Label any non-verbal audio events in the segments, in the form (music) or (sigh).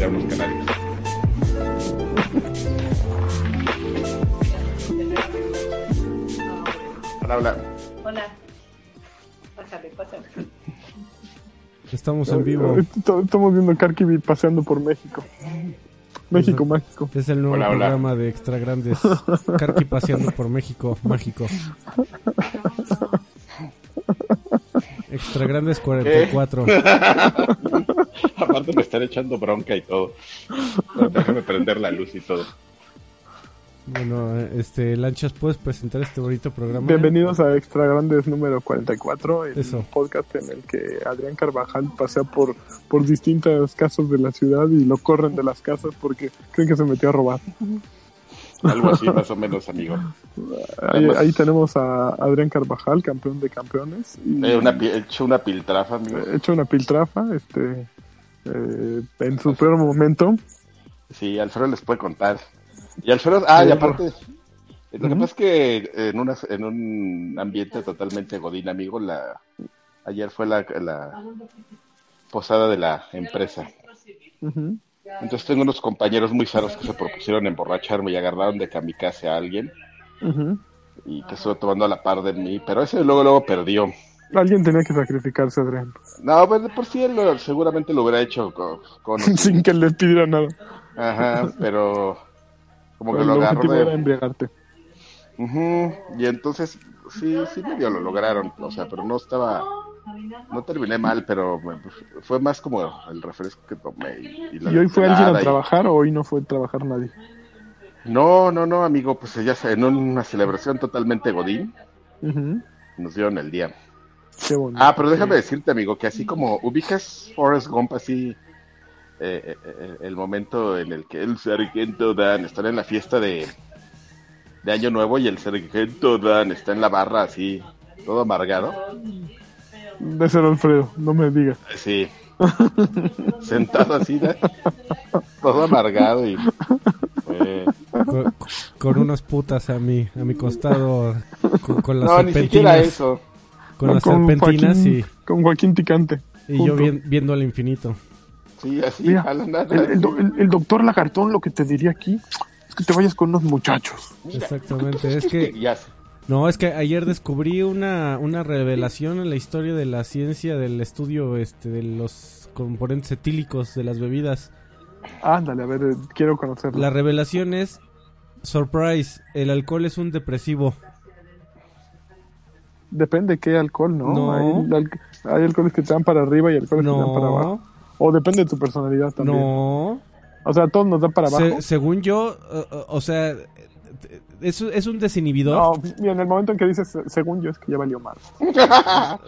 tirar unos canarios. Hola, hola. Hola. Pásale, pásale. Estamos en vivo. Estamos viendo a Karkibi paseando por México. México mágico. Es el nuevo Hola, hola. programa de Extra Grandes. Karki paseando por México, mágico. (laughs) Extra Grandes 44. (laughs) (laughs) Aparte me están echando bronca y todo. Pero déjame prender la luz y todo. Bueno, este, Lanchas, ¿puedes presentar este bonito programa? Bienvenidos a Extra Grandes número 44, el Eso. podcast en el que Adrián Carvajal pasea por, por distintas casas de la ciudad y lo corren de las casas porque creen que se metió a robar. Algo así más o menos, amigo. Ahí, ahí tenemos a Adrián Carvajal, campeón de campeones. Y Eh, una, hecho una piltrafa, amigo. he hecho una piltrafa este, eh, en su peor momento. Sí, Alfredo les puede contar. Y Alfredo, ah, y Sí, aparte, lo que pasa es que en, una, en un ambiente totalmente godín, amigo, la, ayer fue la, la posada de la empresa. Entonces tengo unos compañeros muy sanos que se propusieron emborracharme y agarraron de kamikaze a alguien y que estuvo tomando a la par de mí, pero ese luego luego perdió. Alguien tenía que sacrificarse, Adrián, No, pues de por sí él lo- seguramente lo hubiera hecho con, (laughs) con- sin que le pidiera nada. ajá, pero como que El lo agarró objetivo de- era embriagarte. Ujú, Y entonces, sí, sí medio lo lograron, o sea, pero no estaba, no terminé mal, pero pues, fue más como el refresco que tomé. Y, y la ¿Y hoy fue alguien a y- trabajar o hoy no fue a trabajar nadie? No, no, no, amigo, pues ya sé, en una celebración totalmente godín, Ujú. nos dieron el día. Qué bonito. Ah, pero déjame decirte, amigo, que así como ubicas Forrest Gump, así, eh, eh, eh, el momento en el que el sargento Dan está en la fiesta de, de Año Nuevo y el sargento Dan está en la barra así, todo amargado. De ser Alfredo, no me digas. Sí. Sentado así, ¿no? todo amargado y... eh, Con, con unas putas a mi, a mi costado, con, con las no, ni siquiera serpentinas. eso. Con No, las serpentinas Joaquín, y, con Joaquín Ticante. y yo viendo al infinito. Sí, así, Mira, a la nada. El, el do- el- el doctor Lagartón lo que te diría aquí es que te vayas con unos muchachos. Mira, Exactamente, es ¿qué que- querías? No, es que ayer descubrí una, una revelación en la historia de la ciencia del estudio este de los componentes etílicos de las bebidas. Ándale, a ver, eh, quiero conocerlo. La revelación es surprise, el alcohol es un depresivo. Depende qué alcohol, ¿no? No. Hay, hay alcoholes que te dan para arriba y alcoholes que te dan para abajo. O depende de tu personalidad también. no. O sea, todos nos dan para abajo. Se- según yo, o sea, es, es un desinhibidor. No, mira, en el momento en que dices, según yo, es que ya valió mal. (laughs)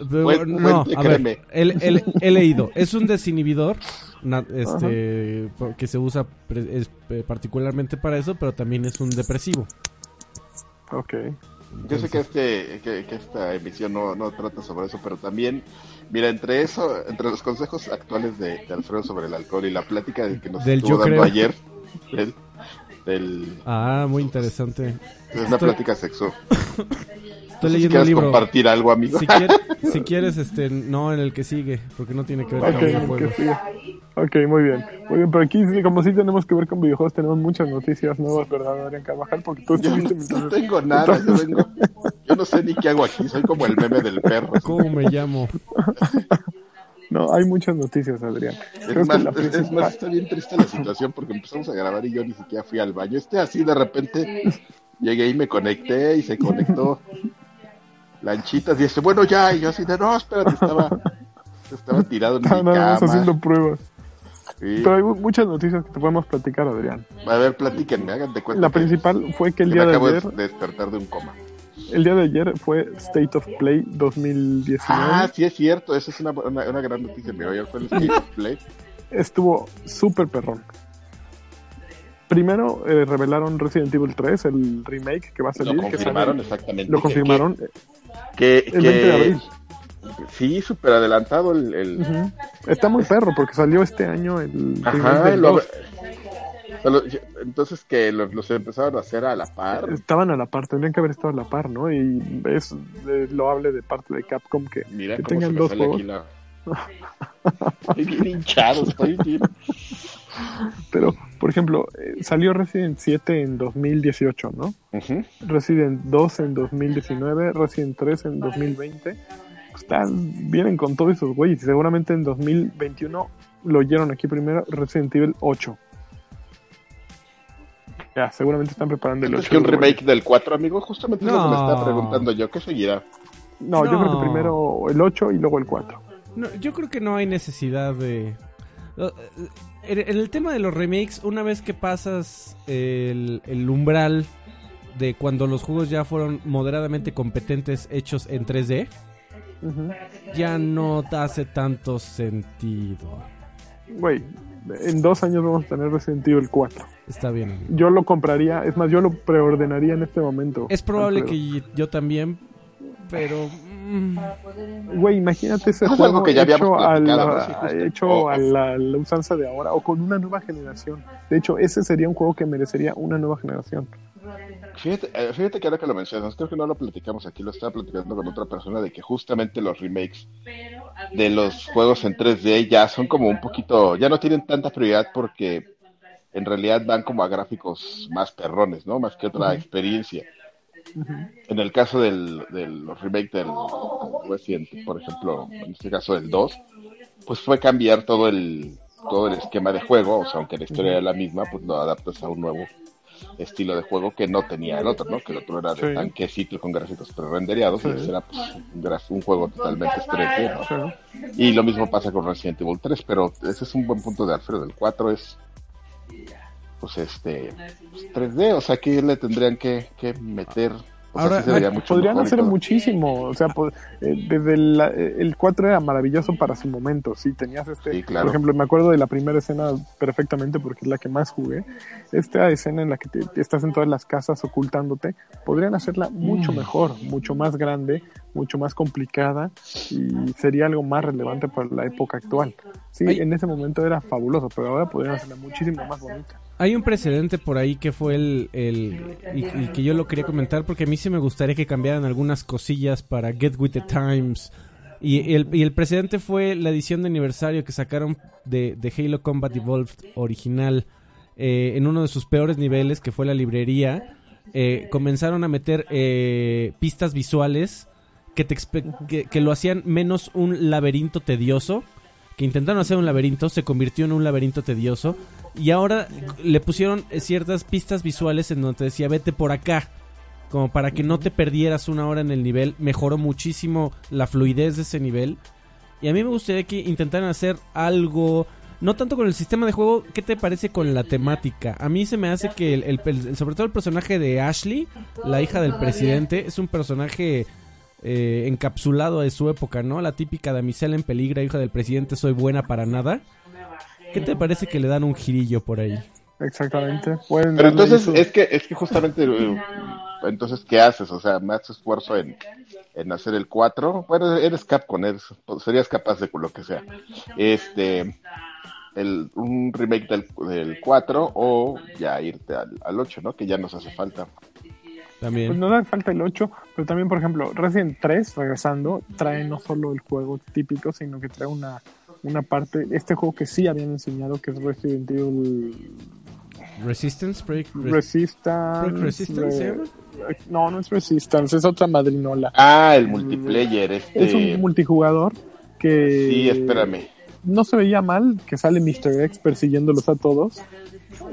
Pero, Buen- no, buen- a ver, créeme. el- el- he leído. Es un desinhibidor na- este, que se usa pre- es, eh, particularmente para eso, pero también es un depresivo. Ok. Yo sé que, este, que, que esta emisión no, no trata sobre eso, pero también, mira, entre eso, entre los consejos actuales de, de Alfredo sobre el alcohol y la plática de que nos Del estuvo yo dando creo. ayer, del, del- Ah, muy interesante. es una plática sexual. (laughs) Estoy si leyendo un quieres libro. compartir algo, amigo. Si, quiere- (laughs) si quieres, este, no en el que sigue, porque no tiene que ver Ok, con que videojuegos. siga. Ok, muy bien. Muy bien, pero aquí, como sí tenemos que ver con videojuegos, tenemos muchas noticias nuevas, ¿verdad, Adrián Carvajal? Porque tú Yo estuviste no, no tengo nada, yo, vengo- yo no sé ni qué hago aquí, soy como el meme del perro. ¿Cómo me llamo? (laughs) No, hay muchas noticias, Adrián. Es que más, la es- más, está bien triste la situación porque empezamos a grabar y yo ni siquiera fui al baño. Este así de repente llegué y me conecté y se conectó Lanchitas y este, bueno ya, y yo así de no, espérate, estaba, estaba tirado en (laughs) mi nada más cama. haciendo pruebas. Sí. Pero hay mu- muchas noticias que te podemos platicar, Adrián. A ver, platíquenme, hagan de cuenta. La principal fue que el que día me de acabo de ayer, despertar de un coma. el día de ayer fue State of Play 2019. Ah, sí es cierto, esa es una, una, una gran noticia. Me ayer fue el State of (laughs) Play. Estuvo súper perrón. Primero eh, revelaron Resident Evil 3, el remake que va a salir. Lo que confirmaron sale- exactamente. Lo confirmaron Que, el que- 20 de abril. Sí, súper adelantado el, el-. Está muy perro porque salió este año el Ajá, del lo- 2. solo- entonces que los, los empezaron a hacer a la par. Estaban a la par, tendrían que haber estado a la par, ¿no? Y es loable de parte de Capcom que, Mira que cómo se tengan me dos sale aquí la... (laughs) Estoy bien hinchado, estoy bien... Pero, por ejemplo, eh, salió Resident 7 en 2018, ¿no? Ujú. Resident 2 en 2019, Resident 3 en 2020. Están, vienen con todos esos güeyes. y Seguramente en 2021 lo oyeron aquí primero Resident Evil 8. Ya, seguramente están preparando el 8. Es que un remake del 4, amigo, justamente es lo que me No. estaba preguntando yo. ¿Qué seguirá? No, yo creo No. que primero el 8 y luego el 4. No, yo creo que no hay necesidad de... En el tema de los remakes, una vez que pasas el, el umbral de cuando los juegos ya fueron moderadamente competentes hechos en 3D, Ujú. ya no te hace tanto sentido. Güey, en dos años vamos a tener Resident Evil 4. Está bien. amigo. Yo lo compraría, es más, yo lo preordenaría en este momento. Es probable Alfredo. que yo también, pero... Güey, imagínate ese juego que ya hecho, a, platicado, la, ¿no? Sí, justo. hecho O- a la, la usanza de ahora o con una nueva generación. De hecho, ese sería un juego que merecería una nueva generación. Fíjate, eh, fíjate que ahora que lo mencionas, creo que no lo platicamos aquí, lo estaba platicando con otra persona de que justamente los remakes de los juegos en 3D ya son como un poquito, ya no tienen tanta prioridad porque en realidad van como a gráficos más perrones, ¿no? Más que otra experiencia. En el caso del, del remake del Resident, por ejemplo, en este caso del 2, pues fue cambiar todo el todo el esquema de juego, o sea, aunque la historia era la misma, pues lo adaptas a un nuevo estilo de juego que no tenía el otro, ¿no? Que el otro era de Sí. tanquecito con gráficos pre-rendereados y Sí. ese era pues, un, juego totalmente 3D, ¿no? Y lo mismo pasa con Resident Evil 3, pero ese es un buen punto de Alfredo. El 4 es, pues, este, pues, 3D, o sea, que le tendrían que, que meter. O sea, Ahora, sí se vería mucho Podrían hacer muchísimo. O sea, eh, desde el, el 4 era maravilloso para su momento. Sí, tenías este. Sí, claro. Por ejemplo, me acuerdo de la primera escena perfectamente porque es la que más jugué. Esta escena en la que te- te estás en todas las casas ocultándote, podrían hacerla mucho Mm. mejor, mucho más grande, mucho más complicada y sería algo más relevante para la época actual. Sí, Ay. en ese momento era fabuloso, pero ahora podrían hacerla muchísimo más bonita. Hay un precedente por ahí que fue el... el y, que yo lo quería comentar porque a mí sí me gustaría que cambiaran algunas cosillas para Get With The Times. Y el, y el precedente fue la edición de aniversario que sacaron de, Halo Combat Evolved original. eh, en uno de sus peores niveles, que fue la librería, eh, comenzaron a meter eh, pistas visuales que, te que lo hacían menos un laberinto tedioso. Que intentaron hacer un laberinto, se convirtió en un laberinto tedioso. Y ahora le pusieron ciertas pistas visuales en donde te decía vete por acá. Como para que no te perdieras una hora en el nivel. Mejoró muchísimo la fluidez de ese nivel. Y a mí me gustaría que intentaran hacer algo. No tanto con el sistema de juego, ¿qué te parece con la temática? A mí se me hace que, el- sobre todo el personaje de Ashley, la hija del presidente, es un personaje eh, encapsulado de su época, ¿no? La típica damisela en peligro, hija del presidente, soy buena para nada. ¿Qué te parece que le dan un girillo por ahí? Exactamente. Pueden Pero entonces, es que, es que justamente, eh, entonces, ¿qué haces? O sea, más esfuerzo en, en hacer el 4. Bueno, eres Capcom, eres, serías capaz de lo que sea. Este, el, un remake del, del 4 o ya irte al, al 8, ¿no? Que ya nos hace falta. Pues También. no da falta el 8, pero también, por ejemplo, Resident 3, regresando, trae no solo el juego típico, sino que trae una, una parte, este juego que sí habían enseñado, que es Resident Evil Resistance, Re- Resistance. Project Resistance, ¿se Re- llama? No, no es Resistance, es otra madrinola. Ah, el multiplayer, este. Es un multijugador que Sí, espérame. no se veía mal, que sale Mr. X persiguiéndolos a todos.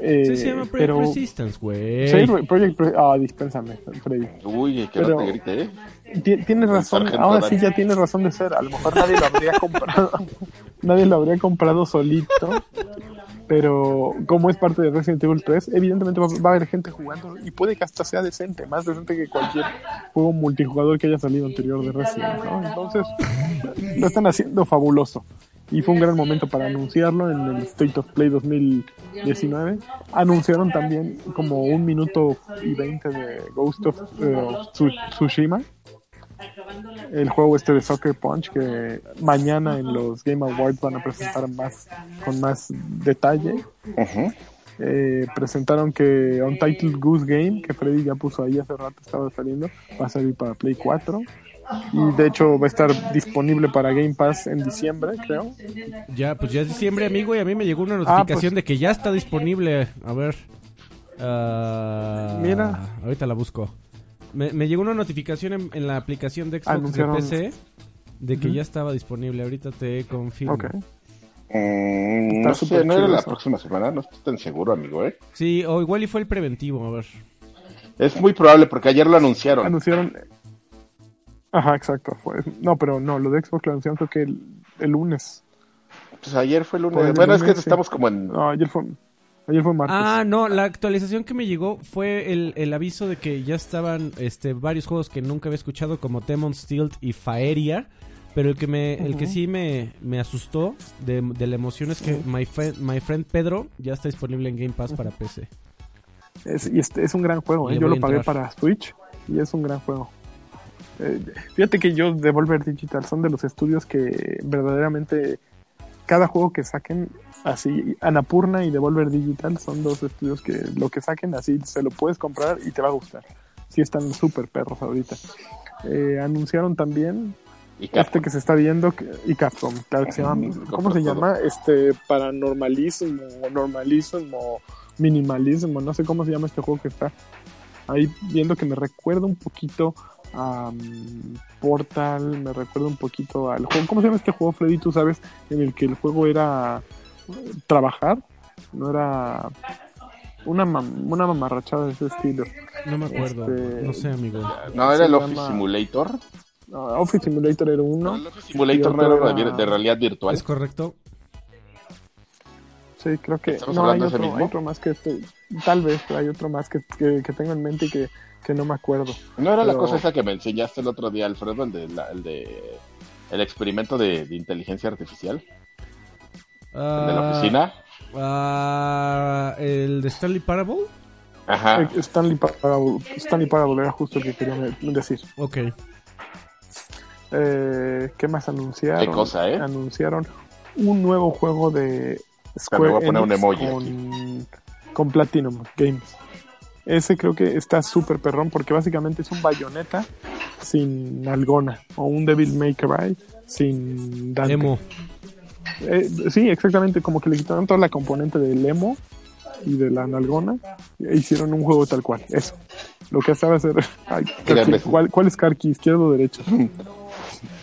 Eh, Sí, se llama Project pero... Resistance, güey. Sí, Project Ah, dispénsame, Freddy. Uy, que Pero- no te grite, ¿eh? Ti- Tienes razón, ahora sí ya tienes razón de ser. A lo mejor nadie lo habría comprado, (laughs) nadie lo habría comprado solito. Pero como es parte de Resident Evil 3, evidentemente va, va a haber gente jugando y puede que hasta sea decente, más decente que cualquier juego multijugador que haya salido anterior de Resident. ¿no? Entonces, lo están haciendo fabuloso. Y fue un gran momento para anunciarlo en el State of Play 2019. Anunciaron también como un minuto y veinte de Ghost of eh, Tsu- Tsushima el juego este de Soccer Punch que mañana en los Game Awards van a presentar más con más detalle. Eh, presentaron que Untitled Goose Game, que Freddy ya puso ahí hace rato, estaba saliendo, va a salir para Play 4. Y de hecho va a estar disponible para Game Pass en diciembre, creo. Ya, pues ya es diciembre, amigo, y a mí me llegó una notificación pues- de que ya está disponible. A ver. ah, Mira. Ahorita la busco. Me, me llegó una notificación en, en la aplicación de Xbox Anunciaron- de PC de que ya estaba disponible. Ahorita te confirmo. Ok. Mm, no sé, súper no era la próxima semana, no estoy tan seguro, amigo, ¿eh? Sí, o igual y fue el preventivo, a ver. Es muy probable porque ayer lo anunciaron. Anunciaron. Ajá, exacto. Fue... No, pero no, lo de Xbox lo anunciaron creo que el, el lunes. Pues ayer fue el lunes. El bueno, es que sí. estamos como en... No, ayer fue, ayer fue martes. Ah, no, la actualización que me llegó fue el, el aviso de que ya estaban este varios juegos que nunca había escuchado como Demon Steel y Faeria, pero el que me el que sí me, me asustó de, de la emoción es que My, Friend- My Friend Pedro ya está disponible en Game Pass para PC. Es, y este es un gran juego. ¿eh? Yo lo pagué entrar. para Switch y es un gran juego. Eh, fíjate que yo, Devolver Digital, son de los estudios que verdaderamente cada juego que saquen, así, Anapurna y Devolver Digital son dos estudios que lo que saquen así se lo puedes comprar y te va a gustar. Sí, están súper perros ahorita. Eh, anunciaron también Y este que se está viendo que- y Capcom, claro que se llama, Ujú, ¿cómo se llama? Este paranormalismo, normalismo, minimalismo, no sé cómo se llama este juego que está ahí viendo que me recuerda un poquito um, Portal, me recuerda un poquito al juego, ¿cómo se llama este juego, Freddy? Tú sabes, en el que el juego era eh, trabajar, no era una, mam- una mamarrachada de ese estilo. No me acuerdo, Este- no sé, amigo. No, era el Office llama- Simulator. No, Office Simulator era No, uno. el Office Simulator no era de, era- de realidad virtual. ¿Es correcto? Sí, creo que. ¿Estamos No, hay hablando de ese otro, mismo? hay otro más que estoy. Tal vez, pero hay otro más que, que, que tengo en mente y que, que no me acuerdo. No era la cosa esa que me enseñaste el otro día, Alfredo, el de, la- el de el experimento de, de inteligencia artificial, el de la Ah, oficina. ah, ¿El de Stanley Parable? Ajá. Eh, Stanley Parable, Stanley Parable era justo lo que quería decir. Ok. Eh, ¿Qué más anunciaron? Qué cosa, ¿eh? Anunciaron un nuevo juego de Square voy a poner un Enix emoji con, con Platinum Games. Ese creo que está súper perrón porque básicamente es un bayoneta sin algona o un Devil May Cry sin Dante. Emo. Eh, sí, exactamente, como que le quitaron toda la componente del emo y de la nalgona e hicieron un juego tal cual, eso. Lo que estaba hacer. (laughs) Ay. ¿cuál, ¿Cuál es Karki? ¿Izquierdo o derecho? (laughs)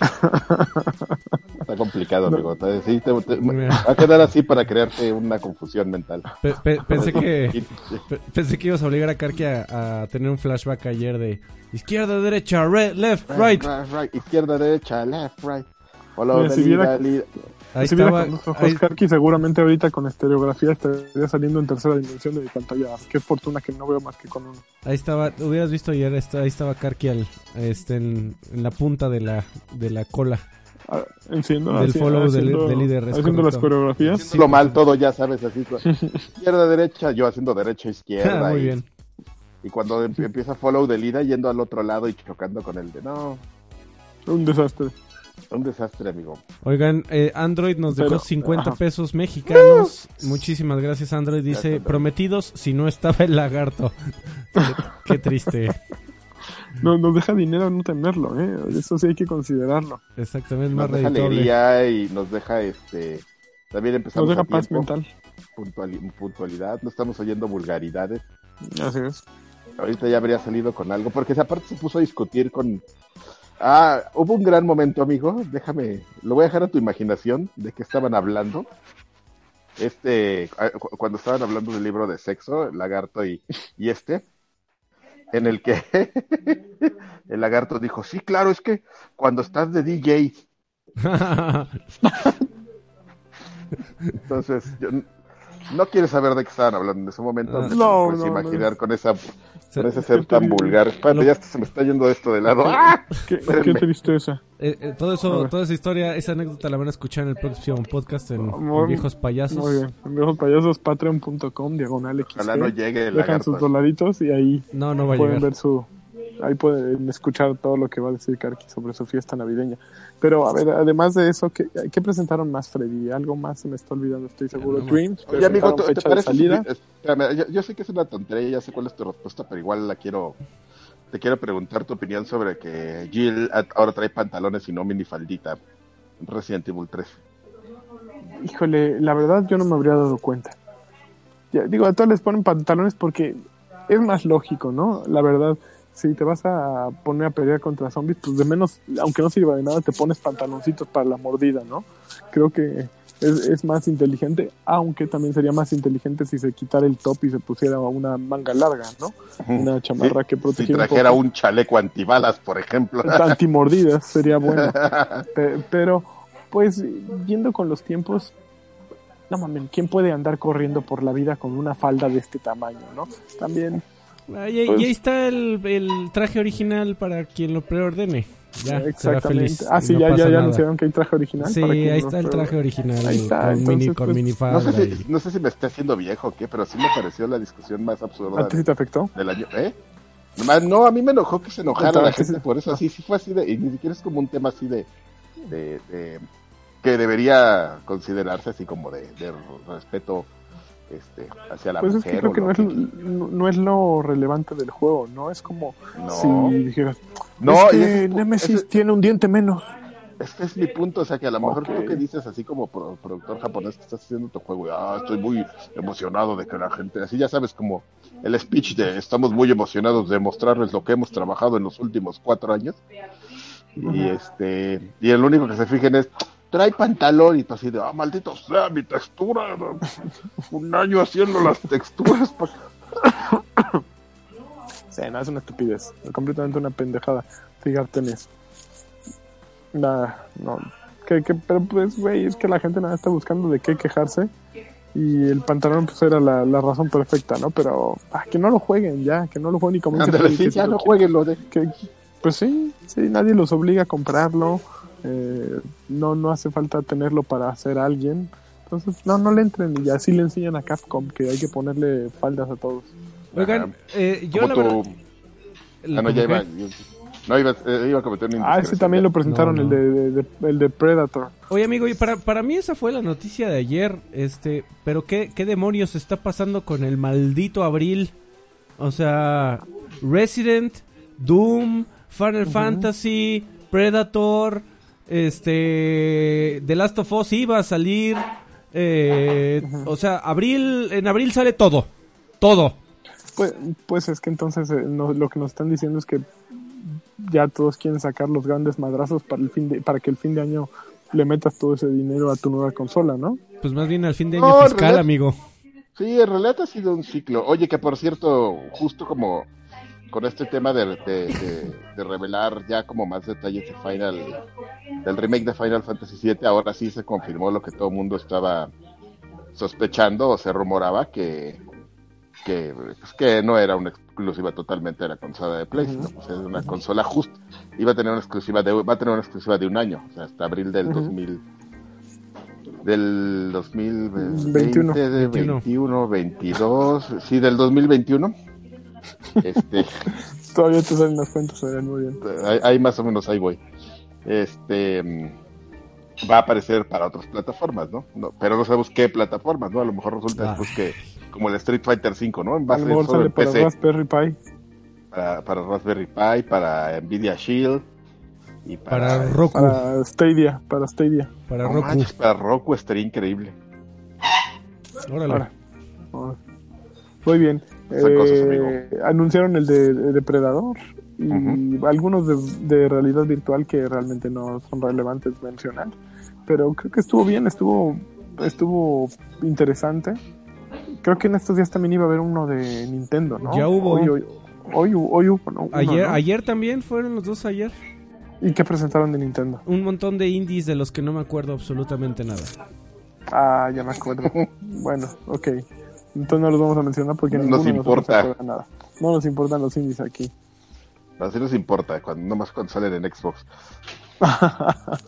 (laughs) Está complicado, amigo. Sí, te- te- va a quedar así para crearte una confusión mental. Pe- pe- pensé que pe- pensé que ibas a obligar a Karki a, a tener un flashback ayer de izquierda, derecha, red, left, right. right, izquierda, derecha, left, right. Follow Mira, si viera-. Ahí si estaba. con ojos ahí- Karki, seguramente ahorita con estereografía estaría saliendo en tercera dimensión de mi pantalla. Qué fortuna que no veo más que con uno. Ahí estaba, hubieras visto ayer, ahí estaba Karki al, este, en, en la punta de la, de la cola. Ah, Enciendo, Del así, follow del- haciendo- del líder, es Haciendo las correcto. coreografías. Haciéndolo mal todo, ya sabes, así. (laughs) Izquierda, derecha, yo haciendo derecha, izquierda. Muy y, bien. y cuando em- empieza follow the leader, yendo al otro lado y chocando con el de no. Un desastre. Un desastre, amigo. Oigan, eh, Android nos dejó Pero- 50 ajá. pesos mexicanos. Muchísimas gracias, Android. Dice, Gracias, prometidos si no estaba el lagarto. (laughs) qué, qué triste. No, nos deja dinero no tenerlo, ¿eh? Eso sí hay que considerarlo. Exactamente, más Nos deja redituable. alegría y nos deja este. También Nos empezamos deja a paz tiempo, mental. puntuali- puntualidad, no estamos oyendo vulgaridades. Así es. Ahorita ya habría salido con algo, porque esa parte se puso a discutir con... Ah, hubo un gran momento, amigo, déjame, lo voy a dejar a tu imaginación de qué estaban hablando. Este, ah, cu- cuando estaban hablando del libro de sexo, el lagarto y, y este, en el que (laughs) el lagarto dijo, sí, claro, es que cuando estás de DJ, (laughs) entonces, yo, no quieres saber de qué estaban hablando en ese momento, Ah. te No, puedes no, no. imaginar con esa Se- con ese ser tan vulgar. Espérate, Lo- ya se me está yendo esto de lado. ¡Ah! Qué, qué tristeza. Eh, eh, todo eso, toda esa historia, esa anécdota la van a escuchar en el próximo podcast en, en Viejos Payasos. Muy bien. Viejos payasos, patreon.com, diagonal XG. Ojalá no llegue el Dejan sus dolaritos y ahí No, no va pueden llegar. ver su. Ahí pueden escuchar todo lo que va a decir Karki sobre su fiesta navideña. Pero, a ver, además de eso, ¿qué, qué presentaron más, Freddy? Algo más se me está olvidando, estoy seguro. No, no. Dreams, Oye, amigo, ¿te, te fecha de parece? salida. espérame, yo, yo sé que es una tontería, ya sé cuál es tu respuesta, pero igual la quiero te quiero preguntar tu opinión sobre que Jill ahora trae pantalones y no minifaldita en Resident Evil 3. Híjole, la verdad yo no me habría dado cuenta. Ya, digo, a todos les ponen pantalones porque es más lógico, ¿no? La verdad, si te vas a poner a pelear contra zombies, pues de menos, aunque no sirva de nada, te pones pantaloncitos para la mordida, ¿no? Creo que es, es más inteligente, aunque también sería más inteligente si se quitara el top y se pusiera una manga larga, ¿no? Una chamarra que Si protegiera un trajera poco. un chaleco antibalas, por ejemplo. (laughs) antimordidas sería bueno. (laughs) Pe- Pero, pues, yendo con los tiempos, no mames, ¿quién puede andar corriendo por la vida con una falda de este tamaño, no? También, Ah, y, y Pues- ahí está el, el traje original para quien lo preordene. Ya, exactamente. feliz. Ah, sí, no ya, ya, ya anunciaron que hay traje original. Sí, para ahí está el traje original Ahí está, con, mini, entonces, con pues. No sé, y- si, no sé si me esté haciendo viejo o qué, pero sí me pareció la discusión más absurda ¿A ti te afectó? del año. ¿Eh? No, a mí me enojó que se enojara la Entonces- gente por eso. Así, sí fue así de. Y ni siquiera es como un tema así de. de, de- que debería considerarse así como de, de respeto este, hacia la Pues es mujer. que creo que no es, no, no es lo relevante del juego, ¿no? Es como No. si dijeras, No, es que ese- Nemesis ese- tiene un diente menos. Este es mi punto, o sea que a lo mejor Ok. tú que dices así como pro- productor japonés que estás haciendo tu juego, y, ah, estoy muy emocionado de que la gente, así ya sabes como el speech de estamos muy emocionados de mostrarles lo que hemos trabajado en los últimos cuatro años y este y el único que se fijen es trae pantalón y tú así de ah maldito sea mi textura un año haciendo las texturas pa- (coughs) Sí, no, es una estupidez, completamente una pendejada. Fíjate en eso. Nada, no. Que, que, pero pues, güey, es que la gente nada está buscando de qué quejarse. Y el pantalón, pues, era la, la razón perfecta, ¿no? Pero, ah, que no lo jueguen ya, que no lo jueguen y como sí, ya no jueguen lo de que- pues sí, sí, nadie los obliga a comprarlo. Eh, no, no hace falta tenerlo para hacer alguien. Entonces, no, no le entren y así le enseñan a Capcom que hay que ponerle faldas a todos. Oigan, eh, yo la verdad... ah, no ya ¿cómo iba qué? no iba, eh, iba a cometer una Ah, ese también lo presentaron, No, no. El, de, de- de- el de Predator. Oye, amigo, y para, para mí esa fue la noticia de ayer, este, pero ¿qué, qué demonios está pasando con el maldito abril? O sea, Resident, Doom, Final Fantasy, Predator, este, The Last of Us iba a salir, eh, o sea, abril, en abril sale todo, todo. Pues, pues es que entonces eh, no- lo que nos están diciendo es que ya todos quieren sacar los grandes madrazos para el fin de, para que el fin de año le metas todo ese dinero a tu nueva consola, ¿no? Pues más bien al fin de año No, fiscal, realidad- amigo. Sí, en realidad ha sido un ciclo. Oye, que por cierto, justo como con este tema de, de, de- de revelar ya como más detalles de Final, del remake de Final Fantasy VII, ahora sí se confirmó lo que todo el mundo estaba sospechando o se rumoraba que que, pues, que no era una exclusiva totalmente de la consola de Play, sino pues, es una consola justa. Iba a tener una exclusiva de va a tener una exclusiva de un año, o sea, hasta abril del Ujú. 2000 del 2020, 21. de 21, 22, sí, del 2021. Este, (laughs) Todavía te salen las cuentas, Adrián, muy bien. ahí, ahí más o menos ahí voy. Este va a aparecer para otras plataformas, ¿no? No, Pero no sabemos qué plataformas, ¿no? A lo mejor resulta Ah. pues, que como el Street Fighter 5, ¿no? Va A a lo mejor sale en para PC, Raspberry Pi. para, para Raspberry Pi, para Nvidia Shield y para, Para Roku, Para Stadia, para Stadia. para No Roku. manches, para Roku estaría increíble. Órale. Ahora. ahora. Muy bien. Cosas, Eh, anunciaron el de, de Depredador y algunos de, de realidad virtual que realmente no son relevantes mencionar. Pero creo que estuvo bien, estuvo, estuvo interesante. Creo que en estos días también iba a haber uno de Nintendo, ¿no? Ya hubo. Hoy, hoy, hoy, hoy hubo, ¿no? Uno, Ayer, ¿no? ayer también fueron los dos ayer. ¿Y qué presentaron de Nintendo? Un montón de indies de los que no me acuerdo absolutamente nada. Ah, ya me acuerdo. (laughs) bueno, ok. Entonces no los vamos a mencionar porque No nos importa. nada. No nos importan los indies aquí. Así nos importa, cuando, nomás cuando salen en Xbox. (laughs)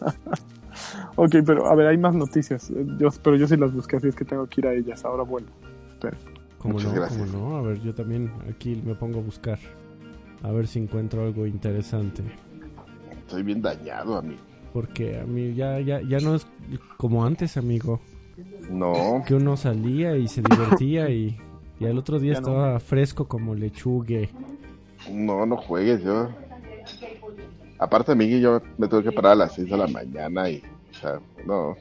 ok, pero a ver, hay más noticias. Eh, Yo, pero yo sí las busqué, así es que tengo que ir a ellas. Ahora vuelvo. ¿Cómo Muchas no? gracias. ¿Cómo no? A ver, yo también aquí me pongo a buscar. A ver si encuentro algo interesante. Estoy bien dañado, amigo. Porque a mí ya, ya, ya no es como antes, amigo. No, Que uno salía y se divertía y, y al otro día Ya no. estaba fresco como lechugue. No, no juegues, yo. Aparte, Miguel, yo me tuve que parar a las 6 de la mañana y. O sea, no.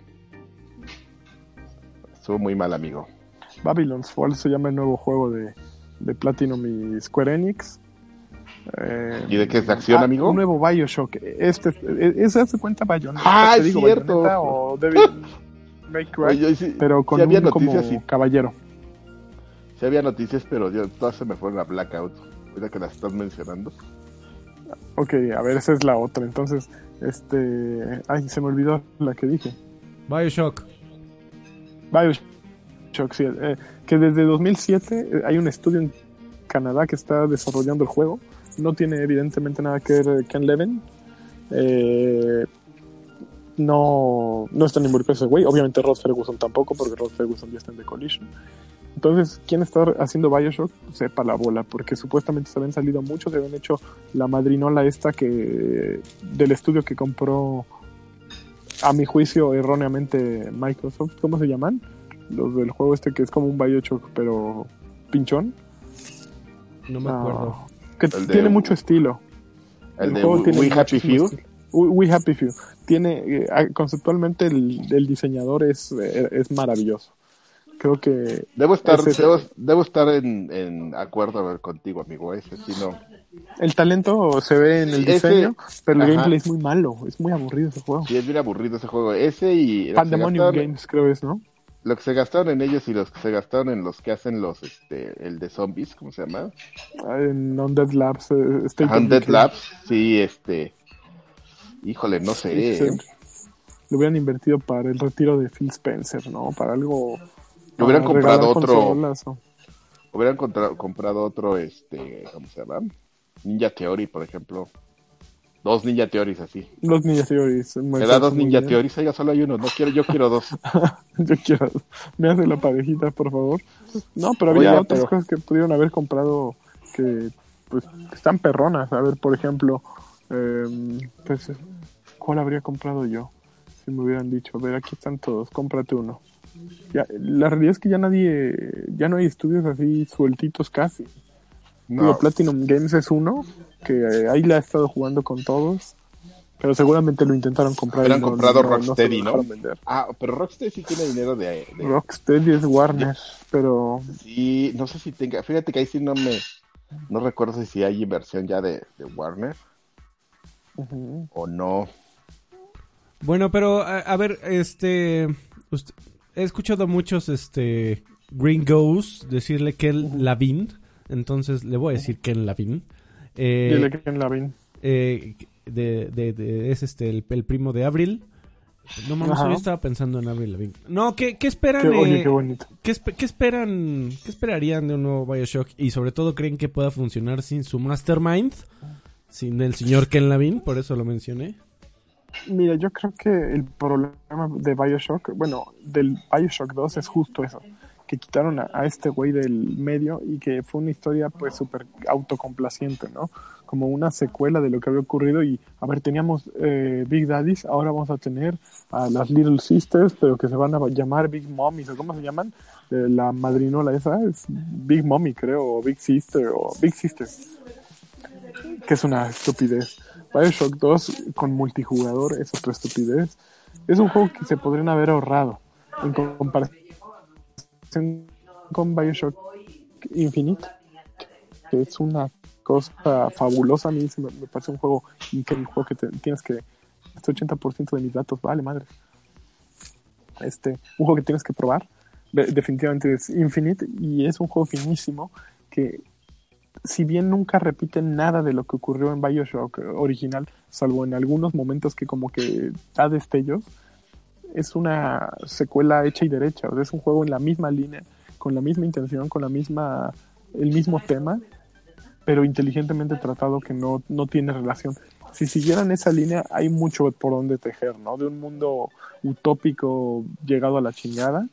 Estuvo muy mal, amigo. Babylon's Fall se llama el nuevo juego de, de Platinum y Square Enix. Eh, ¿Y de qué es de acción, ah, amigo? Un nuevo Bioshock. Este, ¿Ese hace cuenta Bayonetta? Ah, es digo, cierto. Bayonetta o Devil (laughs) Oye, sí, pero con sí había un noticias, como sí. caballero. Sí había noticias, pero yo, todas se me fueron a blackout. Ahorita que las estás mencionando. Ok, a ver, esa es la otra. Entonces, este... Ay, se me olvidó la que dije. Bioshock. Bioshock, sí. eh, que desde 2007 eh, hay un estudio en Canadá que está desarrollando el juego. No tiene evidentemente nada que ver Ken Levin. Eh, no, no están involucrados ese güey. Obviamente Rod Ferguson tampoco, porque Rod Ferguson ya está en The Collision. Entonces, ¿quién está haciendo Bioshock? Sepa la bola, porque supuestamente se habían salido muchos, se habían hecho la madrinola esta que del estudio que compró, a mi juicio, erróneamente Microsoft. ¿Cómo se llaman? Los del juego este que es como un Bioshock, pero pinchón. No me Ah, acuerdo. que El de- tiene mucho estilo. El, de juego tiene We Happy Few. estilo. We, Happy Few. Tiene, eh, ah, conceptualmente el, el diseñador es, eh, es maravilloso. Creo que Debo estar, Ese- debo, debo estar en, en acuerdo contigo, amigo. Ese sí no. el talento se ve en el ese- diseño, pero el ajá. gameplay es muy malo. Es muy aburrido ese juego. Sí, es bien aburrido ese juego. Ese y Pandemonium gastaron, Games, creo es, ¿no? lo que se gastaron en ellos y los que se gastaron en los que hacen los, este, el de zombies, ¿cómo se llama? En Undead Labs. eh, Undead. Labs. Sí, este. Híjole, no sé. Sí, ¿eh? Lo hubieran invertido para el retiro de Phil Spencer, ¿no? Para algo. Le hubieran comprado otro. o- Hubieran contra- comprado otro, este, ¿cómo se llama? Ninja Theory, por ejemplo. Dos Ninja Theories así. Los Ninja Theories. me da dos Ninja bien. Theories, oiga, solo hay uno. No quiero, yo quiero dos. (laughs) Yo quiero. Me hace la parejita, por favor. No, pero había otras pero- cosas que pudieron haber comprado que pues están perronas. A ver, por ejemplo, em, pues, ¿cuál habría comprado yo? Si me hubieran dicho, a ver, aquí están todos, cómprate uno. Ya, la realidad es que ya nadie, ya no hay estudios así sueltitos casi. Digo, No, Platinum Games es uno, que eh, ahí la ha estado jugando con todos, pero seguramente lo intentaron comprar. y Hubieran no- comprado no- Rocksteady, ¿no? Ah, pero Rocksteady sí tiene dinero de, de- Rocksteady es Warner, pero Sí, no sé si tenga. Fíjate que ahí sí no me. No recuerdo si hay inversión ya de, de Warner o no. Bueno, pero a, a ver, este, he escuchado a muchos, este, gringos decirle Ken Lavin, entonces le voy a decir Ken Lavin. Eh, dile que en la ven. eh, de, de- de- es este el, el primo de Avril. No mames, yo estaba pensando en Avril Lavigne. No, ¿qué, qué esperan? Qué- oye, eh, qué bonito. ¿qué, espe- qué esperan? ¿Qué esperarían de un nuevo BioShock? Y sobre todo, ¿creen que pueda funcionar sin su mastermind? Sin el señor Ken Lavin, por eso lo mencioné. Mira, yo creo que el problema de Bioshock, bueno, del Bioshock 2 es justo eso, que quitaron a, este güey del medio y que fue una historia pues súper autocomplaciente, ¿no? Como una secuela de lo que había ocurrido y, a ver, teníamos eh, Big Daddies, ahora vamos a tener a las Little Sisters, pero que se van a llamar Big Mommies, o cómo se llaman, Eh, la madrinola esa es Big Mommy, creo, o Big Sister, o Big Sister, que es una estupidez. Bioshock 2 con multijugador es otra estupidez. Es un juego que se podrían haber ahorrado en comparación con Bioshock Infinite, que es una cosa fabulosa. A mí me, me parece un juego increíble, un juego que te- tienes que. Este 80% de mis datos, vale, madre. Este, un juego que tienes que probar. De- definitivamente es Infinite y es un juego finísimo que si bien nunca repiten nada de lo que ocurrió en Bioshock original, salvo en algunos momentos que como que da destellos, es una secuela hecha y derecha. Es un juego en la misma línea, con la misma intención, con la misma, el mismo tema, pero inteligentemente tratado que no, no tiene relación. Si siguieran esa línea, hay mucho por donde tejer, ¿no? De un mundo utópico llegado a la chingada,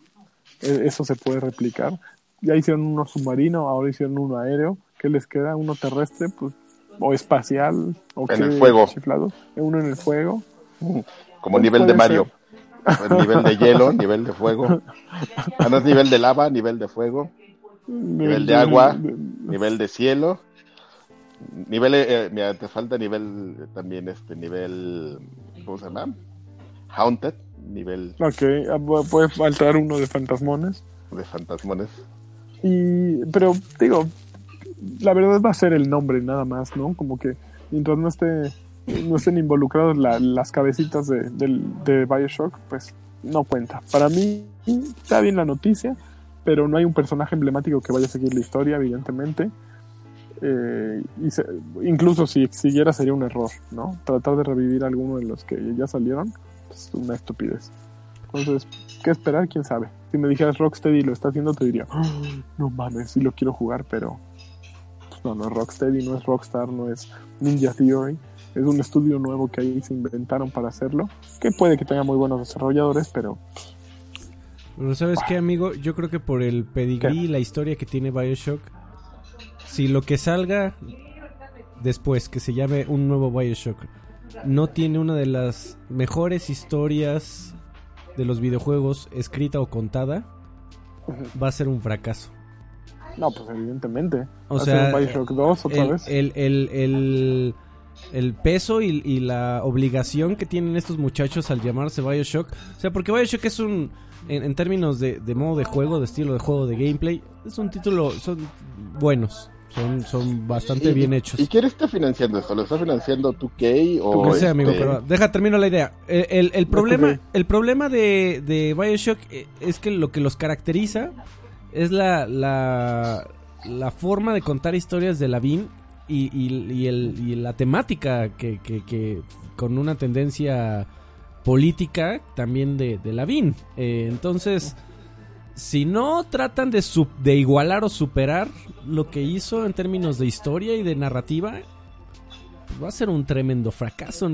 e- eso se puede replicar. Ya hicieron uno submarino, ahora hicieron uno aéreo. ¿Qué les queda? Uno terrestre, pues, o espacial, o En qué el fuego. chiflados. Uno en el fuego. Como nivel de Mario. El (laughs) nivel de hielo, nivel de fuego. (laughs) Ah, no es nivel de lava, nivel de fuego, nivel de agua, nivel de cielo. Nivel, eh, mira, te falta nivel eh, también, este nivel, ¿cómo se llama? Haunted, nivel Ok, ah, pu- puede faltar uno de fantasmones. de fantasmones. Y, pero digo, la verdad va a ser el nombre nada más, ¿no? Como que mientras no esté, no estén involucrados la- las cabecitas de, del- de Bioshock, pues no cuenta. Para mí está bien la noticia, pero no hay un personaje emblemático que vaya a seguir la historia, evidentemente. Eh, y se- incluso si siguiera sería un error, ¿no? Tratar de revivir alguno de los que ya salieron, es una estupidez. Entonces, ¿qué esperar? ¿Quién sabe? Si me dijeras Rocksteady lo está haciendo, te diría, "Ah, no mames, sí lo quiero jugar, pero pues, no, no es Rocksteady, no es Rockstar, no es Ninja Theory. Es un estudio nuevo que ahí se inventaron para hacerlo, que puede que tenga muy buenos desarrolladores, pero Pero ¿sabes qué, amigo? Yo creo que por el pedigrí y la historia que tiene Bioshock, si lo que salga después, que se llame un nuevo Bioshock, no tiene una de las mejores historias de los videojuegos escrita o contada, va a ser un fracaso. No, pues evidentemente. O sea, un Bioshock 2 otra el, vez. el, el, el, el peso y, y la obligación que tienen estos muchachos al llamarse Bioshock. O sea, porque Bioshock es un, en, en términos de, de modo de juego, de estilo de juego, de gameplay, es un título, son buenos, son, son bastante ¿Y- bien hechos. ¿Y quién está financiando esto? ¿Lo está financiando 2K o No sé, amigo, este, pero deja, termino la idea. El, el- el problema, el problema de, de Bioshock eh, es que lo que los caracteriza es la, la, la forma de contar historias de Lavín y, y, y el, y la temática que, que, que con una tendencia política también de, de Lavín. Eh, entonces, si no tratan de, su- de igualar o superar lo que hizo en términos de historia y de narrativa, pues va a ser un tremendo fracaso,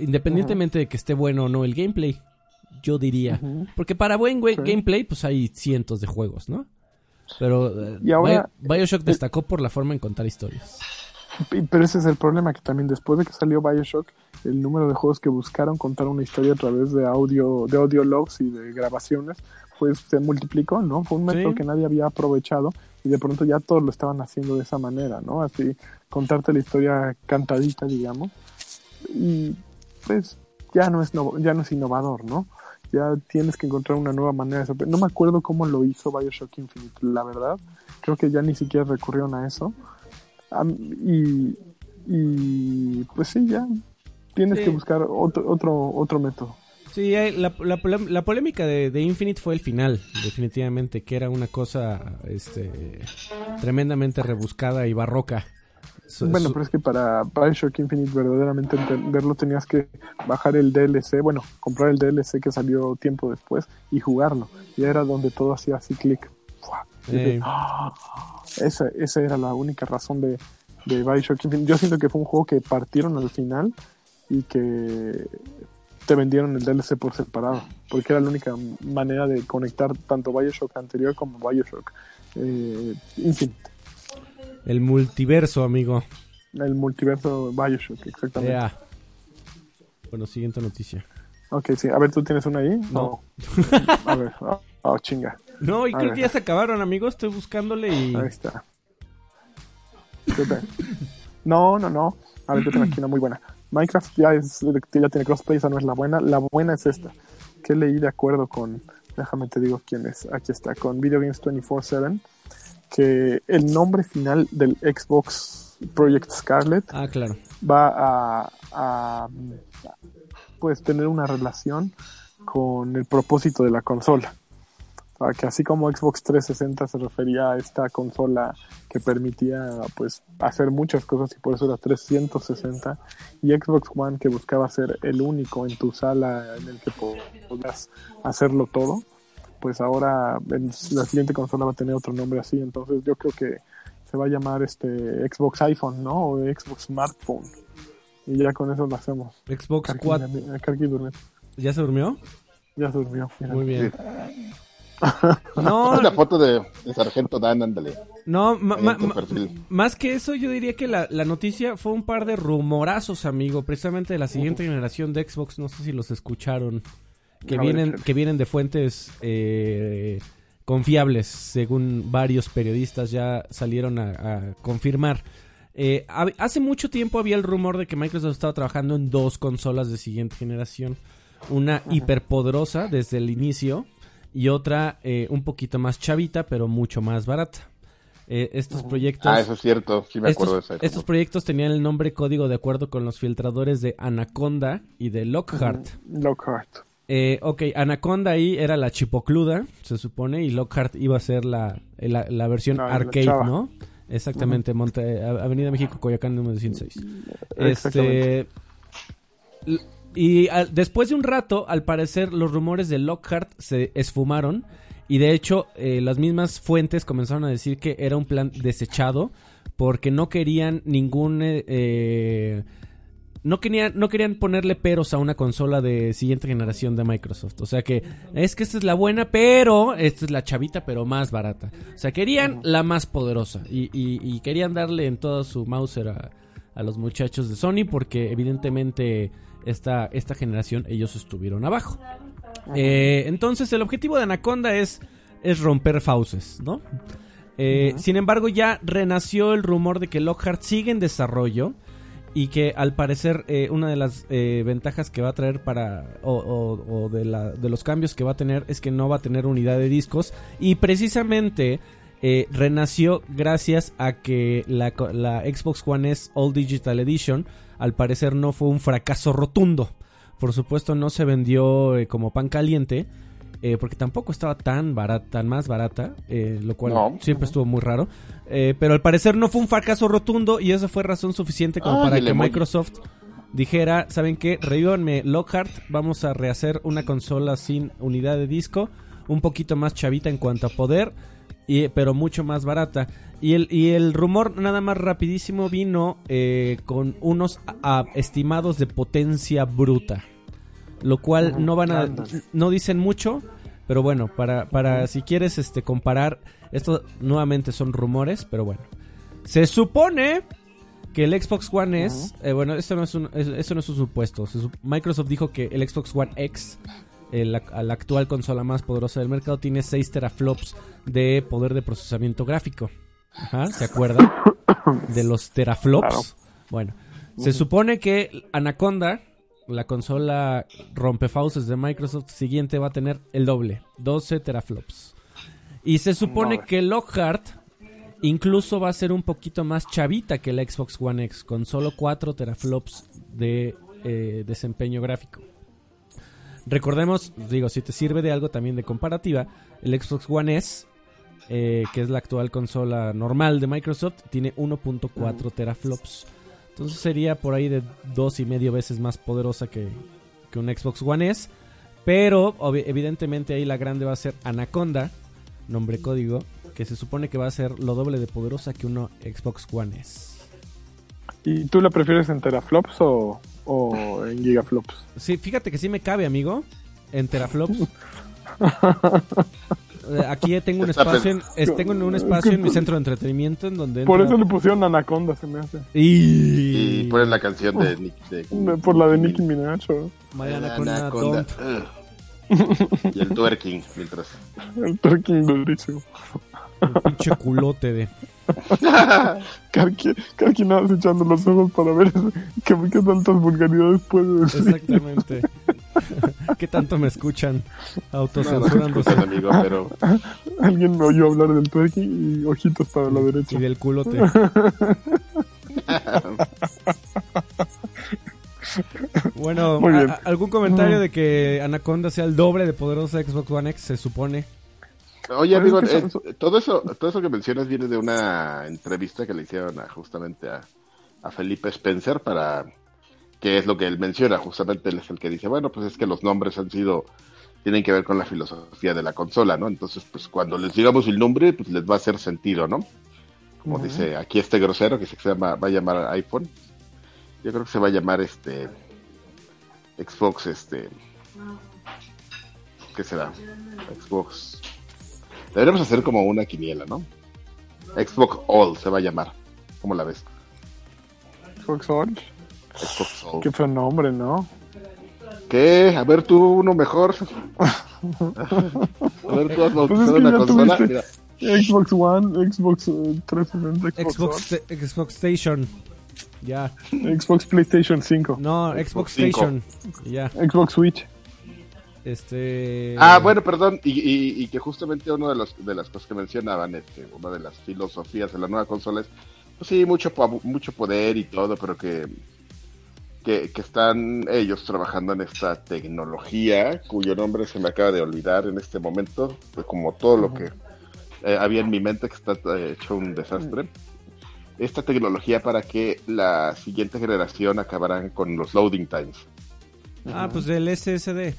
independientemente de que esté bueno o no el gameplay, yo diría. Porque para buen Sí. gameplay, pues hay cientos de juegos, ¿no? Pero eh, Y ahora- Bio- Bioshock destacó por la forma en contar historias. Pero ese es el problema, que también después de que salió Bioshock, el número de juegos que buscaron contar una historia a través de audio, de audio logs y de grabaciones, pues se multiplicó, ¿no? Fue un método Sí. que nadie había aprovechado y de pronto ya todos lo estaban haciendo de esa manera, ¿no? Así, contarte la historia cantadita, digamos. Y pues ya no es, no- ya no es innovador, ¿no? Ya tienes que encontrar una nueva manera de sorpre- No me acuerdo cómo lo hizo Bioshock Infinite, la verdad. Creo que ya ni siquiera recurrieron a eso. Y, y pues sí, ya tienes Sí. que buscar otro, otro, otro método. Sí, hay- la, la la polémica de, de Infinite fue el final, definitivamente, que era una cosa este, tremendamente rebuscada y barroca. Bueno, pero es que para Bioshock Infinite verdaderamente entenderlo tenías que bajar el DLC, bueno, comprar el DLC que salió tiempo después y jugarlo. Y era donde todo hacía así clic. Eh. Esa, esa era la única razón de, de Bioshock Infinite. Yo siento que fue un juego que partieron al final y que te vendieron el DLC por separado, porque era la única manera de conectar tanto Bioshock anterior como Bioshock eh, Infinite, el multiverso, amigo. el multiverso Bioshock, exactamente. Ea. Bueno, siguiente noticia. Ok, sí, a ver, ¿tú tienes una ahí? No. A ver, oh, oh, chinga, No, y A creo ver. que ya se acabaron, amigo. Estoy buscándole y... ahí está. No, no, no, a ver, yo tengo aquí una muy buena. Minecraft ya, es, ya tiene crossplay, esa no es la buena, la buena es esta, que leí de acuerdo con, déjame te digo quién es, aquí está, con Video Games 24-7, que el nombre final del Xbox Project Scarlet Ah, claro. va a, a, pues tener una relación con el propósito de la consola. O sea, que así como Xbox 360 se refería a esta consola que permitía pues hacer muchas cosas y por eso era 360 y Xbox One que buscaba ser el único en tu sala en el que podías hacerlo todo, pues ahora en la siguiente consola va a tener otro nombre así, entonces yo creo que se va a llamar este Xbox iPhone, ¿no? O Xbox Smartphone. Y ya con eso lo hacemos. Xbox Karki, 4. ya- Karki durmió. ¿Ya se durmió? Ya se durmió. mira. Muy bien. No, una foto de, de Sargento Dan, ándale. no, ma- ma- ma- perfil. más que eso, yo diría que la, la noticia fue un par de rumorazos, amigo, precisamente de la siguiente generación de Xbox. No sé si los escucharon. Que vienen, que vienen de fuentes eh, confiables, según varios periodistas ya salieron a, a confirmar. Eh, hace mucho tiempo había el rumor de que Microsoft estaba trabajando en dos consolas de siguiente generación. Una hiperpoderosa desde el inicio y otra eh, un poquito más chavita, pero mucho más barata. Eh, estos proyectos... Ah, eso es cierto, sí me acuerdo de Estos, ese. estos proyectos tenían el nombre código de acuerdo con los filtradores de Anaconda y de Lockhart. Lockhart. Eh, ok, Anaconda ahí era la chipocluda, se supone, y Lockhart iba a ser la, la, la versión La- la arcade. ¿no? Exactamente, Monte, Avenida México, Coyoacán, número 106. Exactamente. Este, y después de un rato, al parecer, los rumores de Lockhart se esfumaron. Y de hecho, eh, las mismas fuentes comenzaron a decir que era un plan desechado porque no querían ningún... eh, eh, no querían, no querían ponerle peros a una consola de siguiente generación de Microsoft. O sea que es que esta es la buena, pero esta es la chavita, pero más barata. O sea, querían la más poderosa. Y, y- y querían darle en todo su Mauser a, a los muchachos de Sony porque evidentemente esta, esta generación ellos estuvieron abajo. Eh, entonces el objetivo de Anaconda es, es romper fauces, ¿no? Eh, Sin embargo ya renació el rumor de que Lockhart sigue en desarrollo y que al parecer eh, una de las eh, ventajas que va a traer para o, o- de, la- de los cambios que va a tener es que no va a tener unidad de discos y precisamente eh, renació gracias a que la, la Xbox One S All Digital Edition al parecer no fue un fracaso rotundo. Por supuesto no se vendió como pan caliente eh, porque tampoco estaba tan barata, tan más barata, eh, lo cual No. siempre estuvo muy raro. Eh, pero al parecer no fue un fracaso rotundo y eso fue razón suficiente como para que. Microsoft dijera, ¿saben qué? Revívanme Lockhart, vamos a rehacer una consola sin unidad de disco, un poquito más chavita en cuanto a poder, y, pero mucho más barata. Y el, y el rumor nada más rapidísimo vino eh, con unos a- a- estimados de potencia bruta. Lo cual no van a... No dicen mucho, pero bueno, para, para si quieres este comparar, esto nuevamente son rumores, pero bueno. Se supone que el Xbox One S, eh, bueno, esto no es un, es- esto no es un supuesto. Microsoft dijo que el Xbox One X, el ac- la actual consola más poderosa del mercado, tiene 6 teraflops de poder de procesamiento gráfico. Ajá, ¿se acuerdan? (coughs) De los teraflops. Claro. Bueno, se supone que Anaconda, la consola rompefauces de Microsoft siguiente, va a tener el doble, 12 teraflops. Y se supone que Lockhart incluso va a ser un poquito más chavita que la Xbox One X, con solo 4 teraflops de eh, desempeño gráfico. Recordemos, digo, si te sirve de algo también de comparativa, el Xbox One S, eh, que es la actual consola normal de Microsoft, tiene 1.4 teraflops. Entonces sería por ahí de dos y medio veces más poderosa que, que un Xbox One S. Pero evidentemente ahí la grande va a ser Anaconda, nombre código, que se supone que va a ser lo doble de poderosa que uno Xbox One S. ¿Y tú la prefieres en teraflops o, o en gigaflops? Sí, fíjate que sí me cabe, amigo, en teraflops. (laughs) Eh, Aquí tengo un espacio, en, es- tengo un espacio en mi centro de entretenimiento en donde Por entra- eso le pusieron Anaconda, se me hace. y, Y ponen la canción de Nick. de- (laughs) Por la de Nicki Minaj. ¿o? My El Anaconda. (laughs) Y el twerking, mientras. El twerking durísimo. El pinche culote de. (laughs) Karki, Karki nada más echando los ojos para ver qué, qué tantas vulgaridades puede decir. Exactamente. ¿Qué tanto me escuchan No, autocensurándose? no, amigo, pero. Alguien me oyó hablar del twerking y ojitos para la derecha. Y del culote. Bueno, ¿algún comentario Mm. de que Anaconda sea el doble de poderosa Xbox One X? Se supone. Oye, Pero amigo, eh, todo eso todo eso que mencionas viene de una entrevista que le hicieron a- justamente a, a Felipe Spencer para que es lo que él menciona, justamente él es el que dice, bueno, pues es que los nombres han sido tienen que ver con la filosofía de la consola, ¿no? Entonces, pues cuando les digamos el nombre, pues les va a hacer sentido, ¿no? Como dice aquí este grosero que se llama va a llamar iPhone. Yo creo que se va a llamar este Xbox este ¿qué será? Xbox Deberíamos hacer como una quiniela, ¿no? Xbox All se va a llamar. ¿Cómo la ves? Xbox All. Qué feo nombre, ¿no? ¿Qué? A ver tú uno mejor. A ver tú has Pues es que una consola. Mira, Xbox One, Xbox eh, 360, Xbox, Xbox, Xbox Station. Ya. Xbox PlayStation 5, No, Xbox Xbox. Station. Ya. Xbox Switch. Este. Ah, bueno, perdón, y, y- y que justamente uno de los de las cosas que mencionaban, este, una de las filosofías de la nueva consola es, pues sí, mucho mucho poder y todo, pero que, que que están ellos trabajando en esta tecnología cuyo nombre se me acaba de olvidar en este momento, pues como todo lo que eh, había en mi mente que está eh, hecho un desastre. Esta tecnología para que la siguiente generación acabarán con los loading times. Ah, pues del SSD.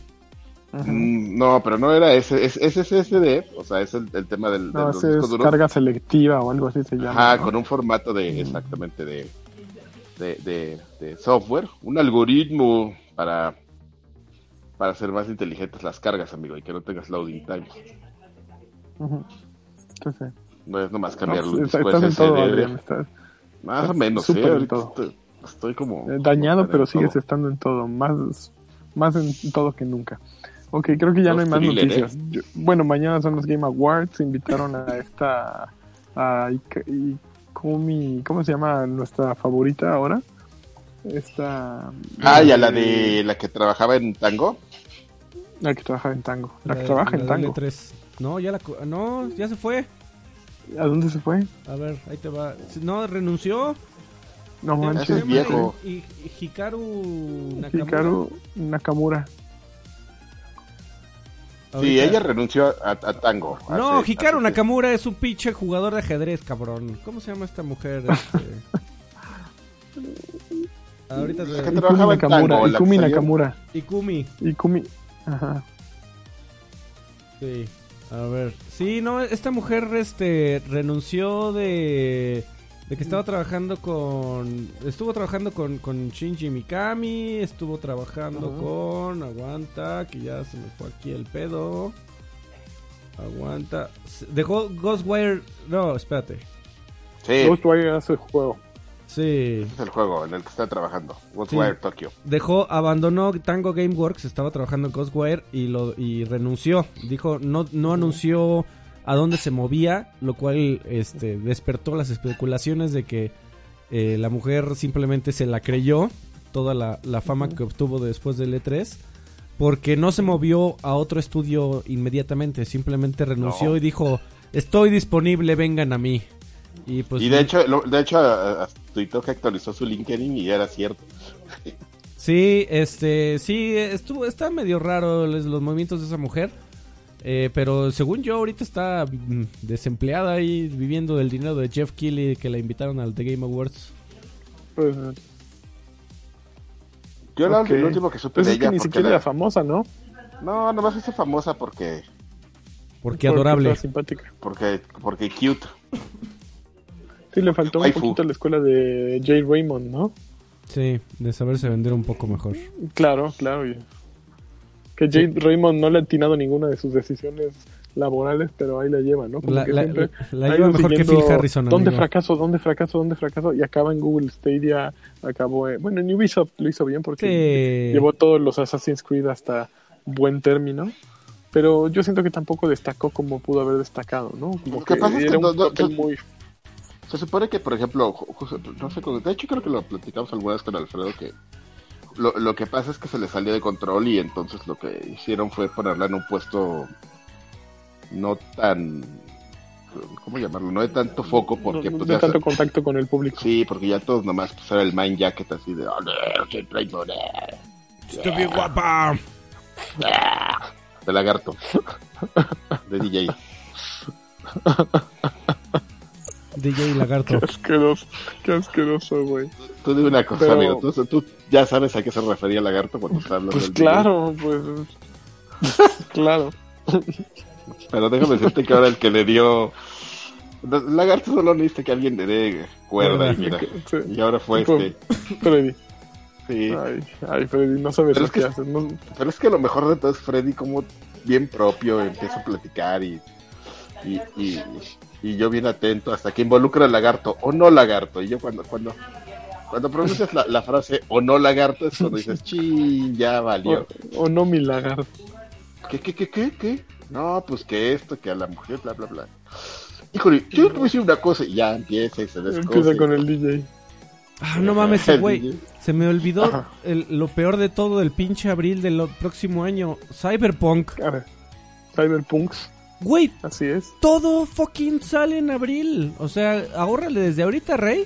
Mm, No, pero no era ese, es, es SSD, o sea, es el, el tema del, de los es carga selectiva o algo así se llama. ¿no? con un formato de, exactamente, de, de, de, de software, un algoritmo para, para hacer más inteligentes las cargas, amigo, y que no tengas loading. Sí, sí. No es nomás No, cambiar un está- estás en todo, SSD. Adrián. Estás Más o menos, ¿eh? estoy, estoy como... eh, dañado, como pero sigues todo. estando en todo. Más, más en todo que nunca. Ok, creo que ya no hay más thriller, noticias. Yo- bueno, mañana son los Game Awards. Invitaron a esta. A Ika- Ikumi. ¿Cómo se llama nuestra favorita ahora? Esta. Ah, y a la eh, de la que trabajaba en Tango. La que trabaja en tango. La, que trabaja en la de tango. L3. No, ya la. No, ya se fue. ¿A dónde se fue? A ver, ahí te va. No, renunció. No Ya- manches. Viejo. Hikaru Nakamura. Hikaru Nakamura. Sí, ella renunció a, a Tango. No, hace- Hikaru hace- Nakamura es un pinche jugador de ajedrez, cabrón. ¿Cómo se llama esta mujer? Este... Ahorita te... Ikumi trabajaba en Nakamura. Tango, Ikumi Nakamura. Ikumi. Ikumi. Ajá. Sí. A ver. Sí, no, esta mujer este renunció de de que estaba trabajando con estuvo trabajando con con Shinji Mikami, estuvo trabajando con aguanta, que ya se me fue aquí el pedo. Aguanta. Dejó Ghostwire. No, espérate. Sí, Ghostwire hace el juego. Sí. es el juego en el que está trabajando. Ghostwire Sí. Tokyo. Dejó, abandonó Tango Gameworks, estaba trabajando en Ghostwire y lo y renunció. Dijo, no, no anunció a dónde se movía, lo cual este despertó las especulaciones de que eh, la mujer simplemente se la creyó, toda la, la fama que obtuvo después del E3, porque no se movió a otro estudio inmediatamente, simplemente renunció No. y dijo, estoy disponible, vengan a mí. Y pues y de hecho, lo- de hecho, a- a- tuitó que actualizó su LinkedIn y era cierto. (laughs) Sí, este, sí, estuvo, está medio raro los, los movimientos de esa mujer. Eh, pero según yo, ahorita está mm, desempleada ahí viviendo del dinero de Jeff Keighley que la invitaron al The Game Awards. Pues, Yo la- Ok. lo último que supe pues de es que ni siquiera la- era famosa, ¿no? No, nomás hizo famosa porque, Porque adorable. simpática. porque, porque cute. Sí, le faltó un poquito a la escuela de Jay Raymond, ¿no? Sí, de saberse vender un poco mejor. Claro, claro. y- Que Jay Raymond no le ha atinado ninguna de sus decisiones laborales, pero ahí la lleva, ¿no? Como La, que la- siempre la ha lleva mejor que Phil Harrison. ¿Dónde amigo. fracaso? ¿Dónde fracaso? ¿Dónde fracaso? Y acaba en Google Stadia, acabó... en- Bueno, en Ubisoft lo hizo bien porque Sí. llevó todos los Assassin's Creed hasta buen término. Pero yo siento que tampoco destacó como pudo haber destacado, ¿no? Como Lo que que, pasa es que era no- un no- papel no- muy... Se supone que, por ejemplo, no sé, de hecho creo que lo platicamos alguna vez con Alfredo, que lo, lo que pasa es que se le salió de control y entonces lo que hicieron fue ponerla en un puesto no tan, ¿cómo llamarlo? No de tanto foco porque no- pues de ya tanto contacto con el público. Sí, porque ya todos nomás pues era el mind jacket así de, "Oh, no, soy traidor, eh". Estoy bien guapa. de lagarto, de DJ. (laughs) DJ Qué Lagarto. asqueroso, qué asqueroso, güey. Tú dime una cosa, Pero- amigo, tú, tú ya sabes a qué se refería lagarto cuando está hablando Pues del DJ. claro, pues... (laughs) claro. Pero déjame decirte que ahora el que le dio. Lagarto solo necesita que alguien le dé cuerda y mira. (laughs) Sí. Y ahora fue Fue- este. Freddy. Sí. Ay, ay, Freddy, no sabes Pero lo es que- que haces. No, Pero es que lo mejor de todo es Freddy, como bien propio, empieza a platicar y. Y, y, y yo bien atento hasta que involucra al lagarto o no lagarto. Y yo cuando cuando cuando pronuncias la, la frase o no lagarto es cuando dices, chi, ya valió. o, o no mi lagarto. ¿Qué, qué, qué, qué, qué? No, pues que esto, que a la mujer, bla, bla, bla. híjole, yo te voy a decir una cosa y ya empieza y se descoce. Empieza con el DJ. Ah, no mames, güey. Se me olvidó el- lo peor de todo del pinche abril del próximo año. Cyberpunk. Cyberpunks, Güey, así es. todo fucking sale en abril. O sea, ahórrale desde ahorita, Rey.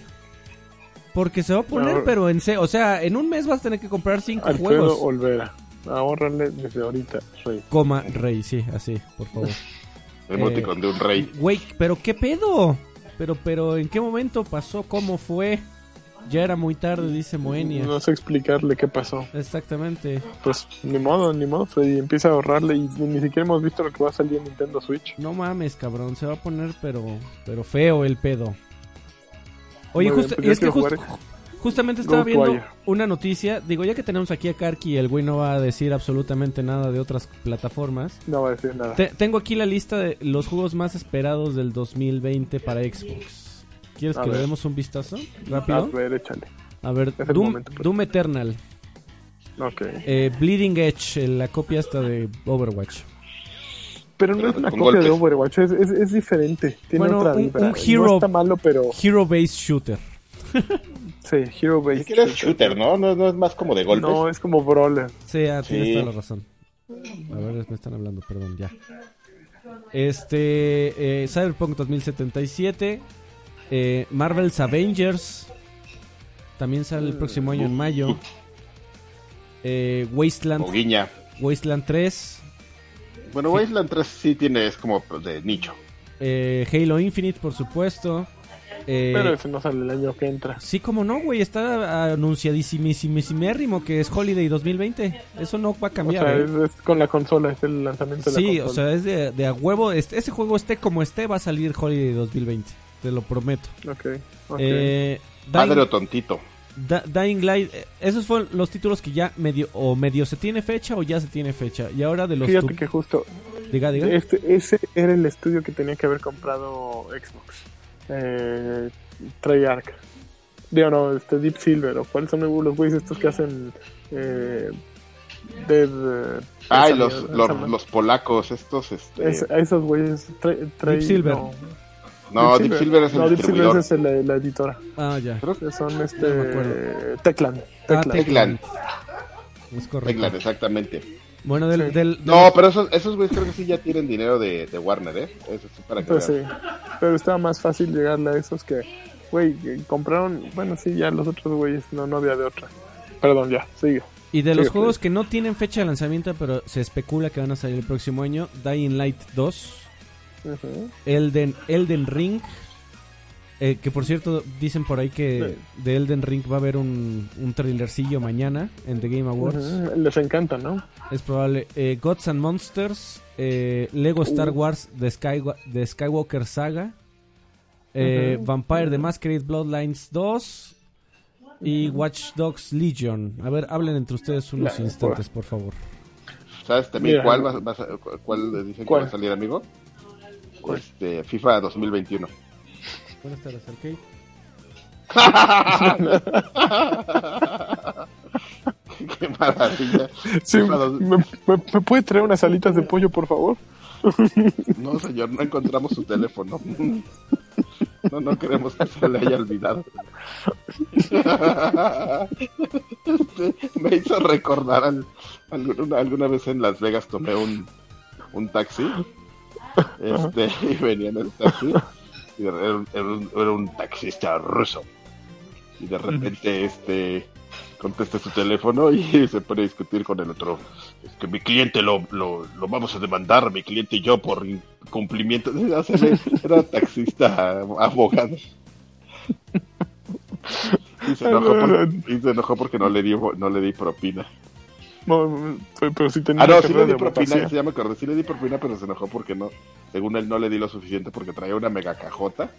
Porque se va a poner, No. pero en se o sea, en un mes vas a tener que comprar cinco Alfredo juegos. Olvera. Ahórrale desde ahorita, Rey. Coma, Rey, sí, así, por favor. (laughs) Emoticon de un rey. Güey, pero qué pedo. Pero, pero, ¿en qué momento pasó? ¿Cómo fue? Ya era muy tarde, dice Moenia. No sé explicarle qué pasó. Exactamente. Pues ni modo, ni modo, Freddy. Empieza a ahorrarle y ni siquiera hemos visto lo que va a salir en Nintendo Switch. No mames, cabrón, se va a poner pero pero feo el pedo. Oye, bien, justo- pues es que quiero just- jugar justamente estaba viendo una noticia, digo, ya que tenemos aquí a Karki y el güey no va a decir absolutamente nada de otras plataformas. No va a decir nada. Te- tengo aquí la lista de los juegos más esperados del 2020 para Xbox. ¿Quieres A que le demos un vistazo? A Rápido. ver, échale. A ver, Es el Doom, momento, pues. Doom Eternal, Ok. eh, Bleeding Edge, eh, la copia esta de Overwatch. Pero no es una copia de. Overwatch, es, es, es diferente. Tiene Bueno, otra un- un hero- No está malo, pero Hero Based Shooter. (laughs) sí, Hero Based. Es que shooter, ¿no? ¿no? No es más como de golpes. No, es como Brawler. Sí, ah, tienes Sí. toda la razón. A ver, me están hablando, perdón, ya. Este, eh, Cyberpunk 2077, eh, Marvel's Avengers, también sale el próximo año en mayo. Eh, Wasteland, O. Wasteland 3, Bueno, Wasteland 3 sí tiene, es como de nicho. eh, Halo Infinite, por supuesto. Eh, Pero ese no sale el año que entra. Sí, como no, güey, está anunciadísimísimérrimo que es Holiday 2020. Eso no va a O cambiar. sea, ¿eh? es, es con la consola, es el lanzamiento de la Sí, consola. o sea, es de, de a huevo. Este, ese juego esté como esté, va a salir Holiday 2020. Te lo prometo. Ok, ok. Eh, Padre o Dying, tontito. Da- Dying Light, eh, esos fueron los títulos que ya medio o medio se tiene fecha o ya se tiene fecha. Y ahora de los Fíjate que justo diga, diga. este, ese era el estudio que tenía que haber comprado Xbox. Eh, Treyarch. Digo, no, este Deep Silver. ¿O cuáles son los güeyes estos que hacen eh, Dead... eh, Ay, esa los, los, los polacos, estos, este... Es- a esos güeyes. Deep Silver. No, no, Deep Silver es el No, Deep Silver es el- la, editora. Ah, ya. Creo que Son este. No me acuerdo. Teclan. Ah, Teclan. Es correcto. Techland, exactamente. Bueno, del, Sí. del- No, pero esos, esos güeyes creo que sí ya tienen dinero de, de Warner, ¿eh? Eso sí, para que Pues sí. Pero estaba más fácil llegarle a esos que. Güey, que compraron. Bueno, sí, ya los otros güeyes no, no había de otra. Perdón, ya, sigue. y de los juegos sí. que no tienen fecha de lanzamiento, pero se especula que van a salir el próximo año: Dying Light 2, Ujú. Elden, Elden Ring. eh, que por cierto, dicen por ahí que de Elden Ring va a haber un, un trailercillo mañana en The Game Awards. Les encanta, ¿no? Es probable. Eh, Gods and Monsters, eh, Lego Star Uh. Wars The, Sky, The Skywalker Saga, eh, Ujú. Vampire The Masquerade Bloodlines 2 y Watch Dogs Legion. A ver, hablen entre ustedes unos instantes, por favor. ¿Sabes también Mira. cuál, va, cuál dicen ¿Cuál? que va a salir, amigo? ¿Cuál? Este, FIFA 2021. Buenas tardes, Arcade. (laughs) Qué maravilla. Sí, ¿me, me- me puede traer unas alitas de pollo, por favor? No, señor, no encontramos su teléfono. No, no queremos que se le haya olvidado. Este, me hizo recordar al- alguna, alguna vez en Las Vegas tomé un, un taxi. Este, (laughs) y venía en el taxi. Y era, un- era taxista ruso. Y de repente, este contesta su teléfono y (laughs) se pone a discutir con el otro. Es que mi cliente lo, lo, lo vamos a demandar, mi cliente y yo, por incumplimiento. (laughs) Era taxista, abogado. Y se enojó, por- y se enojó porque no le di, no le di propina. No, pero, sí tenía Ah, no, sí le di propina, abogacía. se llama acordé, sí le di propina, pero se enojó porque no, según él no le di lo suficiente porque traía una mega cajota.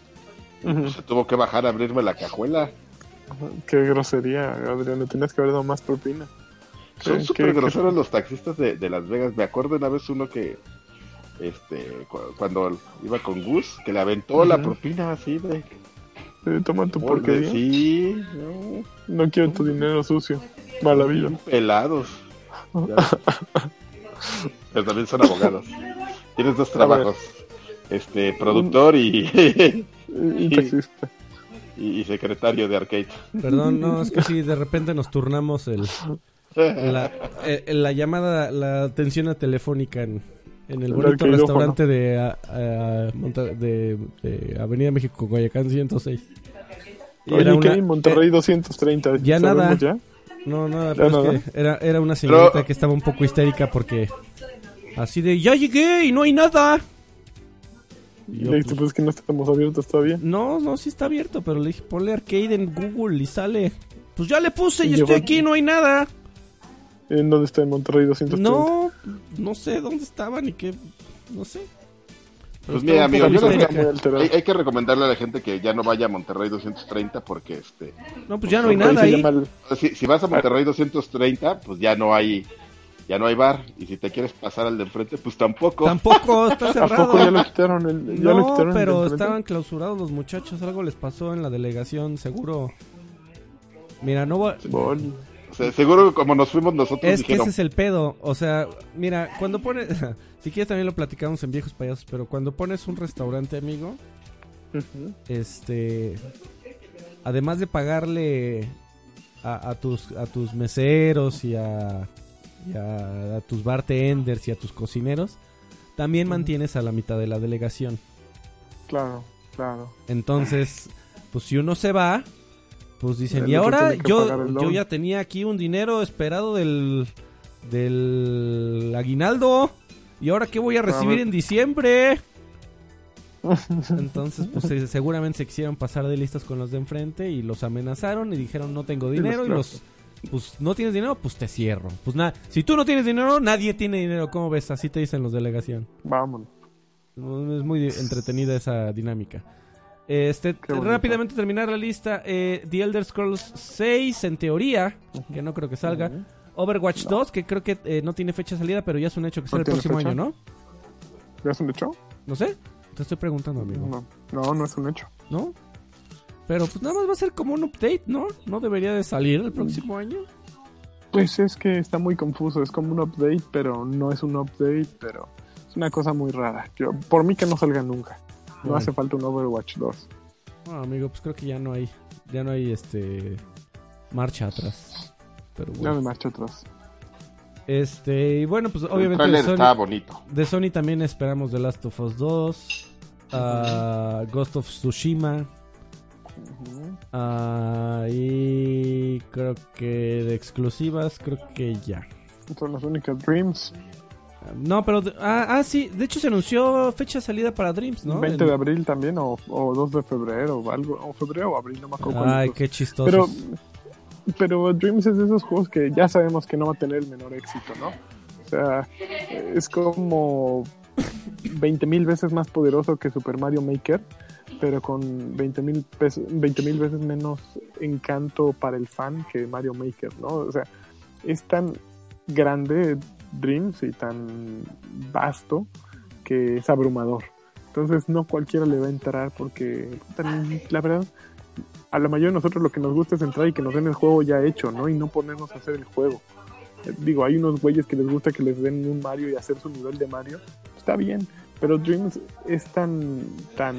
Se tuvo que bajar a abrirme la cajuela. Qué grosería, Adrián. Le tenías que haber dado más propina. Son Qué- súper qué- groseros los taxistas de, de Las Vegas. Me acuerdo una vez uno que, este, cu- cuando iba con Gus, que le aventó la propina así de... Eh, toma tu porquería. Sí, no, No quiero tu dinero sucio. Mala vida. pelados. Ya. (laughs) Pero también son abogados. Tienes dos trabajos. este productor y, Y taxista. y, y secretario de arcade. Perdón, no, es que sí, de repente nos turnamos el, la, eh, la llamada, la atención telefónica en, en el bonito restaurante de, a- a- de, de Avenida México, Guayacán 106. Y Oye, era ¿qué una- hay en Monterrey eh, 230? ya ¿Sabemos nada. ya? No, nada, pero es nada. que era, era una señorita Pero- que estaba un poco histérica porque así de, ya llegué y no hay nada. Y yo, Le dijiste, pues que no estamos abiertos todavía. No, no, sí está abierto, pero le dije, ponle arcade en Google y sale. Pues ya le puse y Y estoy aquí, no hay nada. ¿En dónde está en Monterrey 230? No, no sé dónde estaban ni qué, no sé. Pues mira, amigo, yo. Hay, hay que recomendarle a la gente que ya no vaya a Monterrey 230 porque este No, pues ya no hay nada ahí. el- si, si vas a Monterrey 230, pues ya no hay ya no hay bar y si te quieres pasar al de enfrente, pues tampoco. Tampoco, está (laughs) ¿A poco ya cerrado. lo quitaron? El, ya lo quitaron pero estaban clausurados los muchachos, algo les pasó en la delegación, seguro. Mira, no voy... O Bol. sea, seguro que como nos fuimos nosotros Es que ese es el pedo. O sea, mira, cuando pones. (laughs) si quieres también lo platicamos en viejos payasos, pero cuando pones un restaurante, amigo, este. Además de pagarle a, a tus, a tus meseros y a, y a, a tus bartenders y a tus cocineros, también mantienes a la mitad de la delegación. Claro, claro. Entonces, pues si uno se va, pues dicen, El y ahora yo, yo doble". ya tenía aquí un dinero esperado del, del aguinaldo, y ahora qué voy a recibir en diciembre. (laughs) Entonces, pues se- seguramente se quisieron pasar de listas con los de enfrente y los amenazaron y dijeron no tengo dinero y los... Pues no tienes dinero, pues te cierro. Pues nada, si tú no tienes dinero, nadie tiene dinero. ¿Cómo ves? Así te dicen los delegación. Vámonos. No, Es muy entretenida esa dinámica. Este, rápidamente terminar la lista. eh, The Elder Scrolls 6, en teoría, que no creo que salga. Overwatch 2, que creo que eh, no tiene fecha de salida, pero ya es un hecho que ¿No será el próximo fecha? año, ¿no? ¿Ya es un hecho? No sé. Te estoy preguntando, amigo. No, no, no es un hecho. ¿No? Pero pues nada más va a ser como un update, ¿no? No debería de salir el próximo año. Pues es que está muy confuso. Es como un update, pero no es un update, pero es una cosa muy rara. Yo, por mí que no salga nunca. No Bueno. hace falta un Overwatch 2. Bueno, amigo, pues creo que ya no hay, ya no hay este marcha atrás. Pero Ya bueno. me marcho atrás. Este, y bueno, pues el obviamente de trailer Sony, está bonito. de Sony también esperamos The Last of Us 2, ah, Ghost of Tsushima, ah, y creo que de exclusivas, creo que ya. Son las únicas Dreams. No, pero, ah, ah, sí, de hecho se anunció fecha de salida para Dreams, ¿no? 20 En- de abril también, o, o 2 de febrero, o algo. O febrero o abril, no me acuerdo. Ay, qué chistoso. Pero, pero Dreams es de esos juegos que ya sabemos que no va a tener el menor éxito, ¿no? O sea, es como 20 mil veces más poderoso que Super Mario Maker, pero con 20 mil veces menos encanto para el fan que Mario Maker, ¿no? O sea, es tan grande Dreams y tan vasto que es abrumador. Entonces no cualquiera le va a entrar porque tan- la verdad a la mayoría de nosotros lo que nos gusta es entrar y que nos den el juego ya hecho, ¿no? Y no ponernos a hacer el juego. Eh, Digo, hay unos güeyes que les gusta que les den un Mario y hacer su nivel de Mario. Está bien, pero Dreams es tan, tan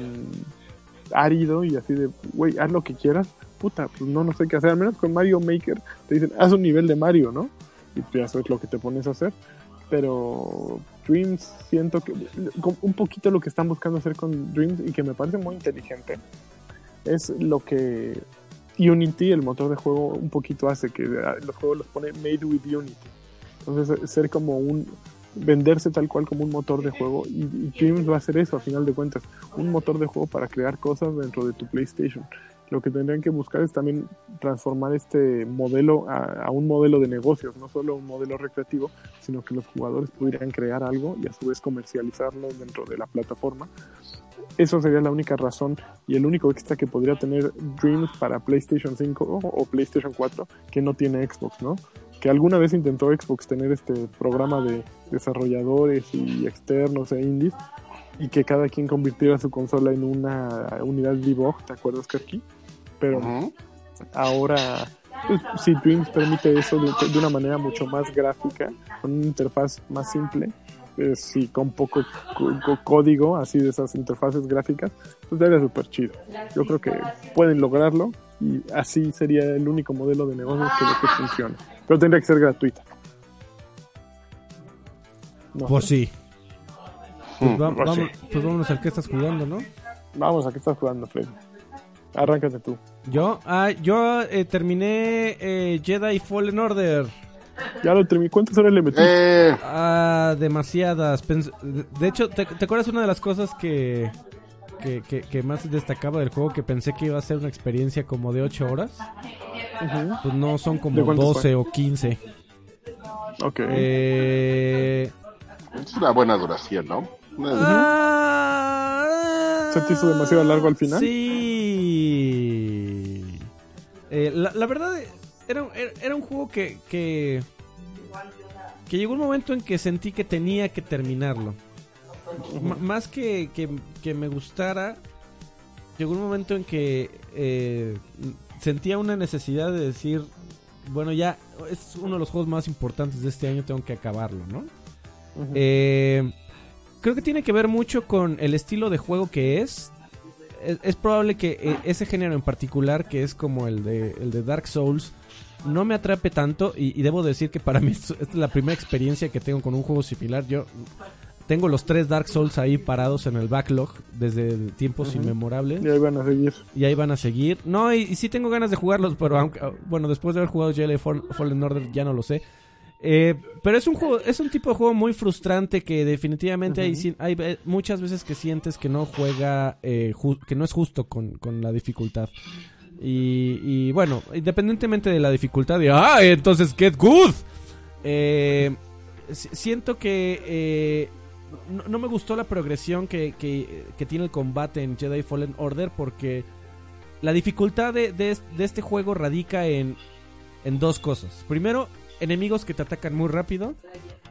árido y así de, güey, haz lo que quieras. Puta, pues no, no sé qué hacer. Al menos con Mario Maker te dicen, haz un nivel de Mario, ¿no? Y tú ya sabes lo que te pones a hacer. Pero Dreams siento que un poquito lo que están buscando hacer con Dreams y que me parece muy inteligente es lo que Unity, el motor de juego, un poquito hace, que los juegos los pone made with Unity. Entonces, eh, ser como un. venderse tal cual como un motor de juego. Y, y Dreams va a hacer eso, a final de cuentas. Un motor de juego para crear cosas dentro de tu PlayStation. Lo que tendrían que buscar es también transformar este modelo a, a un modelo de negocios, no solo un modelo recreativo, sino que los jugadores pudieran crear algo y a su vez comercializarlo dentro de la plataforma eso sería la única razón y el único extra que podría tener Dreams para PlayStation 5 o, o PlayStation 4 que no tiene Xbox, ¿no? Que alguna vez intentó Xbox tener este programa de desarrolladores y externos e indies y que cada quien convirtiera su consola en una unidad debug, ¿te acuerdas, Karki? Pero ahora, pues, si Dreams permite eso de, de una manera mucho más gráfica, con una interfaz más simple, eh, sí, con poco co- co- código, así de esas interfaces gráficas, pues sería súper chido. Yo creo que pueden lograrlo y así sería el único modelo de negocio que, que funcione. Pero tendría que ser gratuita. No Pues sé. sí. Pues, va- Pues vamos, sí. pues vámonos al que estás jugando, ¿no? Vamos, ¿a qué estás jugando, Freddy? Arráncate tú. Yo, ah, yo eh, terminé eh, Jedi Fallen Order. Ya lo terminé. ¿Cuántas horas le metí? Eh, Ah, demasiadas. Pens- de- hecho, ¿te, te acuerdas una de las cosas que, que, que- que más destacaba del juego? Que pensé que iba a ser una experiencia como de 8 horas. Pues no, son ¿De como cuánto 12 fue? o 15. Ok. Eh, es una buena duración, ¿no? Una- ah, ¿Se te hizo demasiado largo al final? Sí. Eh, la, la verdad, era, era, era un juego que, que. que llegó un momento en que sentí que tenía que terminarlo. M- más que, que, que me gustara, llegó un momento en que eh, sentía una necesidad de decir: bueno, ya es uno de los juegos más importantes de este año, tengo que acabarlo, ¿no? Eh, creo que tiene que ver mucho con el estilo de juego que es. Es, es probable que eh, ese género en particular, que es como el de, el de Dark Souls, no me atrape tanto. Y, y debo decir que para mí (laughs) es, la primera experiencia que tengo con un juego similar. Yo tengo los tres Dark Souls ahí parados en el backlog desde tiempos inmemorables. Y ahí van a seguir. Y ahí van a seguir. No, y, y sí tengo ganas de jugarlos, pero aunque, bueno, después de haber jugado Fall- Fallen Order ya no lo sé. Eh, pero es un juego, es un tipo de juego muy frustrante que definitivamente hay, ve- muchas veces que sientes que no juega, eh, ju- que no es justo con, con la dificultad. Y, y bueno, independientemente de la dificultad, de, ah, entonces get good. Eh, si- siento que eh, no, no me gustó la progresión que, que- que tiene el combate en Jedi Fallen Order porque la dificultad de, de de este juego radica en, en dos cosas. Primero, enemigos que te atacan muy rápido.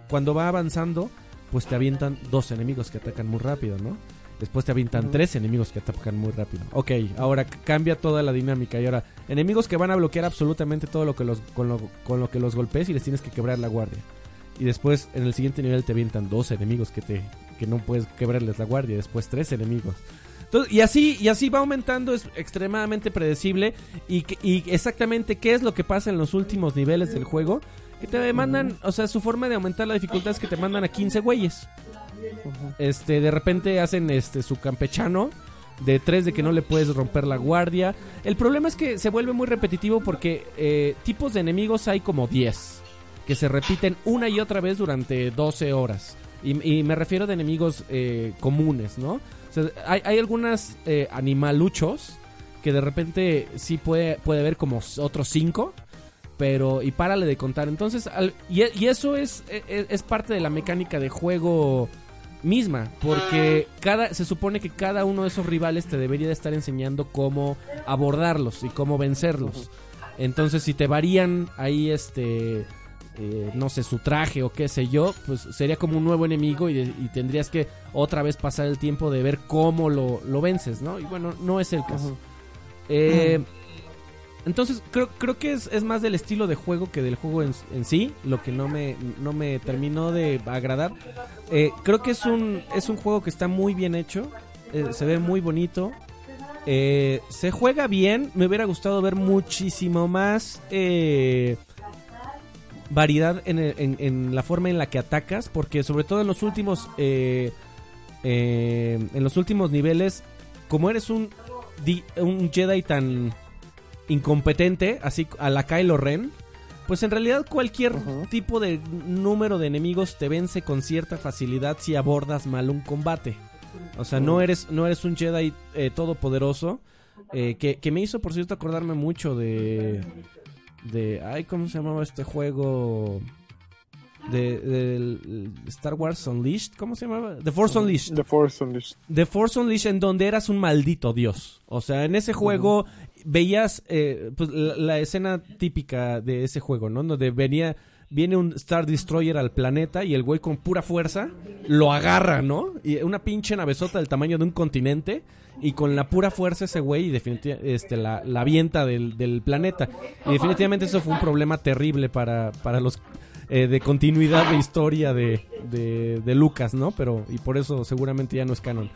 Cuando va avanzando, pues te avientan dos enemigos que atacan muy rápido, ¿no? Después te avientan tres enemigos que atacan muy rápido. Ok, ahora cambia toda la dinámica. Y ahora, enemigos que van a bloquear absolutamente todo lo que los, con, lo, con lo que los golpees y les tienes que quebrar la guardia. Y después, en el siguiente nivel, te avientan dos enemigos que, te, que no puedes quebrarles la guardia. Después, tres enemigos. Entonces, y así y así va aumentando, es extremadamente predecible. Y exactamente qué es lo que pasa en los últimos niveles del juego. Que te mandan, o sea, su forma de aumentar la dificultad es que te mandan a 15 güeyes. Este, de repente hacen este su campechano de tres de que no le puedes romper la guardia. El problema es que se vuelve muy repetitivo porque eh, tipos de enemigos hay como 10 que se repiten una y otra vez durante 12 horas. Y, y me refiero de enemigos eh, comunes, ¿no? Sea, hay, hay algunas eh, animaluchos que de repente sí puede, puede haber como otros 5. Pero, y párale de contar. Entonces, al- y, y eso es, es, es parte de la mecánica de juego misma, porque cada se supone que cada uno de esos rivales te debería de estar enseñando cómo abordarlos y cómo vencerlos. Entonces, si te varían ahí este eh, no sé, su traje o qué sé yo, pues sería como un nuevo enemigo y, de- y tendrías que otra vez pasar el tiempo de ver cómo lo, lo vences, ¿no? Y bueno, no es el caso. Eh, entonces, creo, creo que es, es más del estilo de juego que del juego en, en sí, lo que no me, no me terminó de agradar. Eh, creo que es un, es un juego que está muy bien hecho, eh, se ve muy bonito, eh, se juega bien, me hubiera gustado ver muchísimo más eh, variedad en, el- en- en la forma en la que atacas, porque sobre todo en los últimos... eh, eh, en los últimos niveles, como eres un, un Jedi tan incompetente, así a la Kylo Ren, pues en realidad cualquier tipo de número de enemigos te vence con cierta facilidad si abordas mal un combate. O sea, no eres, no eres un Jedi eh, todopoderoso. eh, que, que me hizo, por cierto, acordarme mucho de. De. Ay, ¿cómo se llamaba este juego? De, Star Wars Unleashed. ¿Cómo se llamaba? The Force Unleashed. The Force Unleashed. The Force Unleashed en donde eras un maldito dios. O sea, en ese juego veías eh, pues, la, la escena típica de ese juego, ¿no? Donde venía viene un Star Destroyer al planeta y el güey con pura fuerza lo agarra, ¿no? Y una pinche navezota del tamaño de un continente y con la pura fuerza ese güey definitivamente este la, la avienta del, del planeta. Y definitivamente eso fue un problema terrible para, para los eh, de continuidad de historia de, de, Lucas, ¿no? Pero, y por eso seguramente ya no es canon.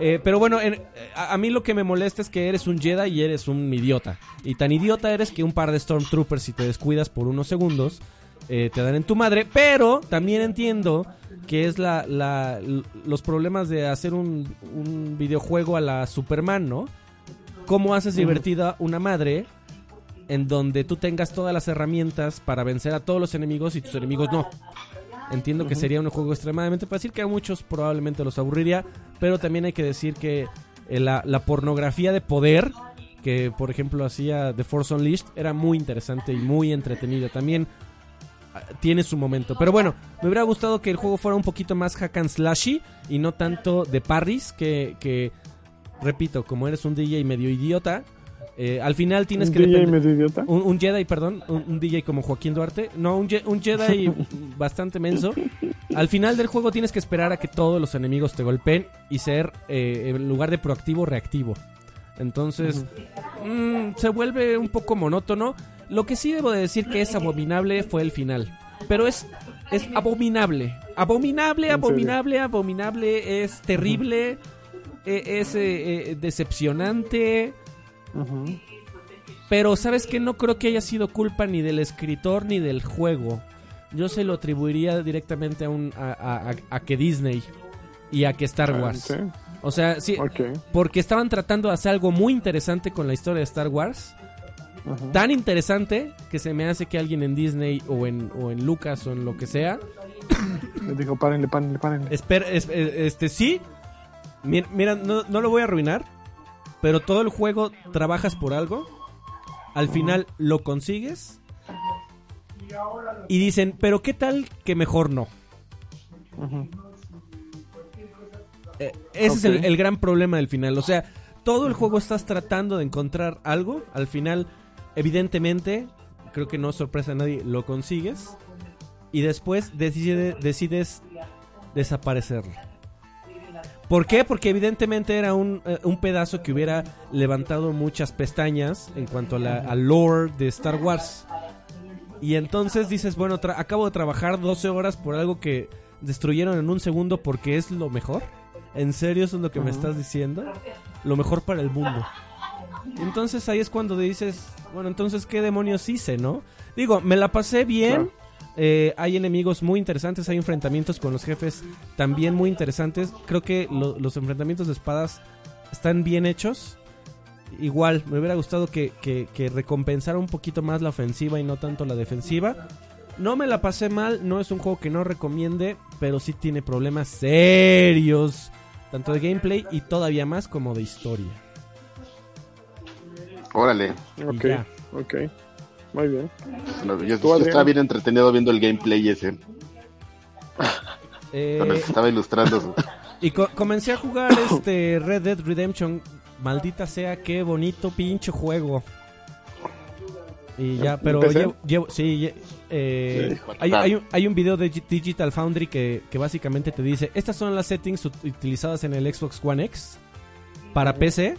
Eh, pero bueno, en- a, a mí lo que me molesta es que eres un Jedi y eres un idiota. Y tan idiota eres que un par de Stormtroopers, si te descuidas por unos segundos, eh, te dan en tu madre. Pero también entiendo que es la, los problemas de hacer un, un videojuego a la Superman, ¿no? ¿Cómo haces divertida una madre en donde tú tengas todas las herramientas para vencer a todos los enemigos y tus enemigos no? Entiendo que sería un juego extremadamente fácil, que a muchos probablemente los aburriría, pero también hay que decir que eh, la, la pornografía de poder, que por ejemplo hacía The Force Unleashed, era muy interesante y muy entretenida. También tiene su momento. Pero bueno, me hubiera gustado que el juego fuera un poquito más hack and slashy y no tanto de parries, que, que repito, como eres un DJ medio idiota, eh, al final tienes Un que DJ depender- medio idiota. un, un Jedi, perdón, un, un DJ como Joaquín Duarte. No, un, Je- un Jedi (laughs) bastante menso. Al final del juego tienes que esperar a que todos los enemigos te golpeen y ser, eh, en lugar de proactivo, reactivo. Entonces, mm, se vuelve un poco monótono. Lo que sí debo de decir que es abominable fue el final. Pero es, es abominable. Abominable, abominable, abominable. Es terrible. e- Es eh, eh, decepcionante. Pero sabes que no creo que haya sido culpa ni del escritor ni del juego. Yo se lo atribuiría directamente a un a, a- a- a que Disney y a que Star Ah, Wars. sí. O sea, sí, Ok. porque estaban tratando de hacer algo muy interesante con la historia de Star Wars. Tan interesante que se me hace que alguien en Disney o en, o en Lucas o en lo que sea Le dijo, párenle, párenle, párenle. Espera, es- eh, este sí. Mi- Mira, no, no lo voy a arruinar. Pero todo el juego trabajas por algo. Al final lo consigues. Y dicen, pero qué tal que mejor no. Ujú. Eh, ese es el, gran problema del final. O sea, todo el juego estás tratando de encontrar algo. Al final, evidentemente, creo que no es sorpresa a nadie, lo consigues. Y después decide- decides desaparecerlo. ¿Por qué? Porque evidentemente era un, eh, un pedazo que hubiera levantado muchas pestañas en cuanto a la, lore de Star Wars. Y entonces dices, bueno, acabo de trabajar 12 horas por algo que destruyeron en un segundo porque es lo mejor. ¿En serio eso es lo que me estás diciendo? Lo mejor para el mundo. Entonces ahí es cuando dices, bueno, entonces qué demonios hice, ¿no? Digo, me la pasé bien. eh, hay enemigos muy interesantes, hay enfrentamientos con los jefes también muy interesantes. Creo que lo- los enfrentamientos de espadas están bien hechos. Igual, me hubiera gustado que, que, que recompensara un poquito más la ofensiva y no tanto la defensiva. No me la pasé mal, no es un juego que no recomiende, pero sí tiene problemas serios, tanto de gameplay y todavía más como de historia. Órale. Ok, ya. ok. Muy bien. No, yo, ¿Tú, yo estaba bien entretenido viendo el gameplay ese. Eh, el que estaba ilustrando. su- y co- comencé a jugar este Red Dead Redemption. Maldita sea, qué bonito pinche juego. Y ya, pero llevo, llevo- sí, eh, Sí. hay, hay un, hay un video de Digital Foundry que, que básicamente te dice, estas son las settings ut- utilizadas en el Xbox One X para PC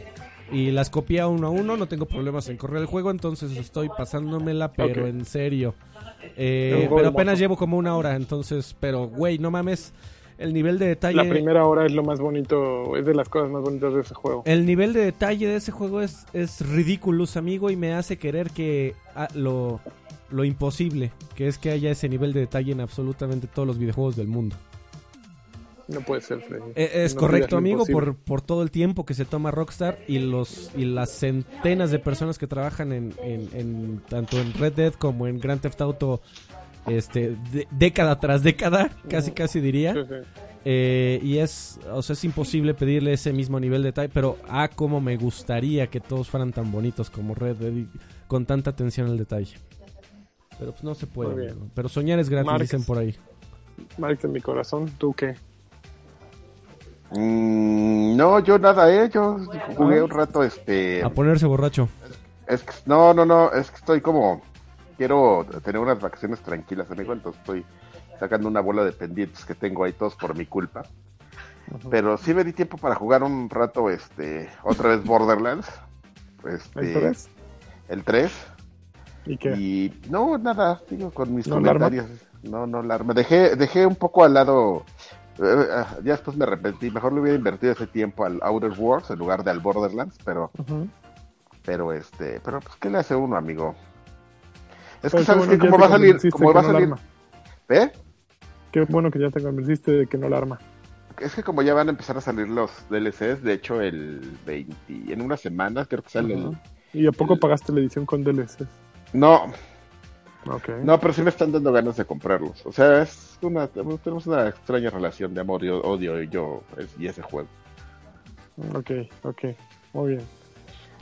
y las copié uno a uno, no tengo problemas en correr el juego, entonces estoy pasándomela, pero en serio. Eh, pero apenas llevo como una hora, entonces, pero güey, no mames, el nivel de detalle... La primera hora es lo más bonito, es de las cosas más bonitas de ese juego. El nivel de detalle de ese juego es, es ridículo, amigo, y me hace querer que ah, lo, lo imposible, que es que haya ese nivel de detalle en absolutamente todos los videojuegos del mundo. No puede ser, Freddy. Eh, es No correcto, amigo, por, por todo el tiempo que se toma Rockstar y los y las centenas de personas que trabajan en, en- en- tanto en Red Dead como en Grand Theft Auto este de- década tras década, casi casi diría. Eh, y es, o sea, es imposible pedirle ese mismo nivel de detalle, pero ah, como me gustaría que todos fueran tan bonitos como Red Dead y con tanta atención al detalle. Pero pues no se puede. Pero soñar es gratis, Marx. dicen por ahí. Marx en mi corazón, ¿tú qué? Mm, no, yo nada, ¿eh? Yo jugué un rato, este... A ponerse borracho. Es que, no, no, no, es que estoy como... Quiero tener unas vacaciones tranquilas, amigo, entonces estoy sacando una bola de pendientes que tengo ahí todos por mi culpa. Pero sí me di tiempo para jugar un rato, este, otra vez Borderlands. Este, ¿El tres? El 3. ¿Y qué? Y no, nada, sigo con mis ¿No comentarios. no, no la armé. Dejé, dejé un poco al lado. eh, ah, ya después me arrepentí. Mejor le hubiera invertido ese tiempo al Outer Worlds en lugar de al Borderlands, pero, pero este, pero pues qué le hace uno, amigo. Es Pero que sabes bueno que como va a salir, como va a no salir, arma. ¿eh? Qué bueno que ya te convenciste de que no la arma. Es que como ya van a empezar a salir los DLCs, de hecho el 20, en unas semanas creo que sale el... ¿Y a poco el- pagaste la edición con DLC? No, Ok. no, pero sí me están dando ganas de comprarlos. O sea, es una, tenemos una extraña relación de amor y odio y yo y ese juego. Ok, ok. Muy bien.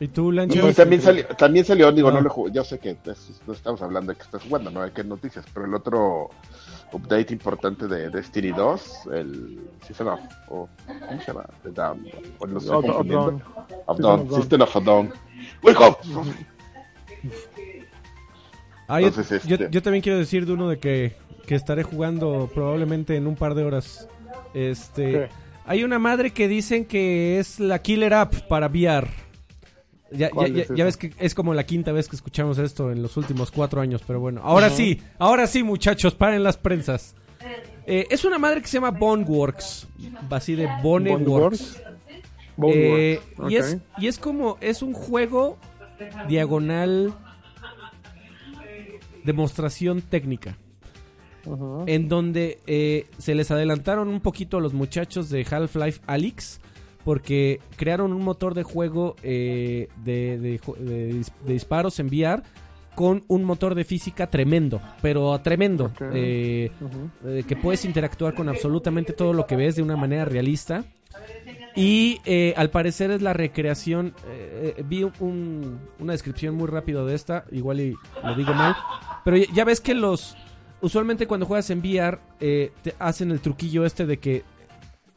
¿Y tú, Y Lanchas? también salió, también salió, digo, Ah. no lo jugué, yo sé que es- no estamos hablando de que estás jugando, no hay que noticias, pero el otro update importante de Destiny 2, el Season of, o, ¿cómo se llama? The Dawn, o Up- up, confundiendo. down. Of System Dawn, of Dawn. System of a Dawn. ¡Wake up! Ah, yo, Entonces, yo- este- yo también quiero decir de uno de que, que estaré jugando probablemente en un par de horas. Este, ¿Qué? hay una madre que dicen que es la killer app para VR. Ya, ya, ves que es como la quinta vez que escuchamos esto en los últimos cuatro años, pero bueno, ahora sí, ahora sí, muchachos, paren las prensas. Eh, es una madre que se llama Boneworks, así de Boneworks. Boneworks. Eh, y, es, y es como, es un juego diagonal demostración técnica, en donde eh, se les adelantaron un poquito a los muchachos de Half-Life Alyx, porque crearon un motor de juego eh, de, de disparos en VR con un motor de física tremendo, pero tremendo. Eh, eh, que puedes interactuar con absolutamente todo lo que ves de una manera realista. Y eh, al parecer es la recreación. eh, vi un- una descripción muy rápido de esta, igual y lo digo mal. Pero ya, ya ves que los. Usualmente cuando juegas en VR, eh, te hacen el truquillo este de que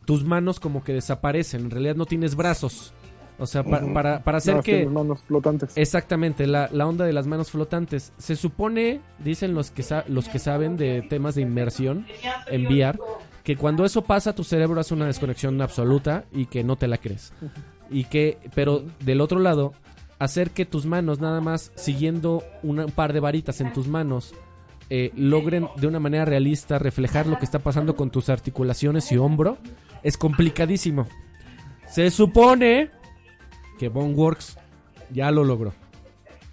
tus manos como que desaparecen. En realidad no tienes brazos. O sea, pa- Ujú. para, para hacer que. tienes manos flotantes. Exactamente, la, la onda de las manos flotantes. Se supone, dicen los que, sa- los que saben de temas de inmersión en VR, que cuando eso pasa tu cerebro hace una desconexión absoluta y que no te la crees. Y que, pero del otro lado, hacer que tus manos nada más siguiendo una- un par de varitas en tus manos eh, logren de una manera realista reflejar lo que está pasando con tus articulaciones y hombro es complicadísimo. Se supone que Boneworks ya lo logró.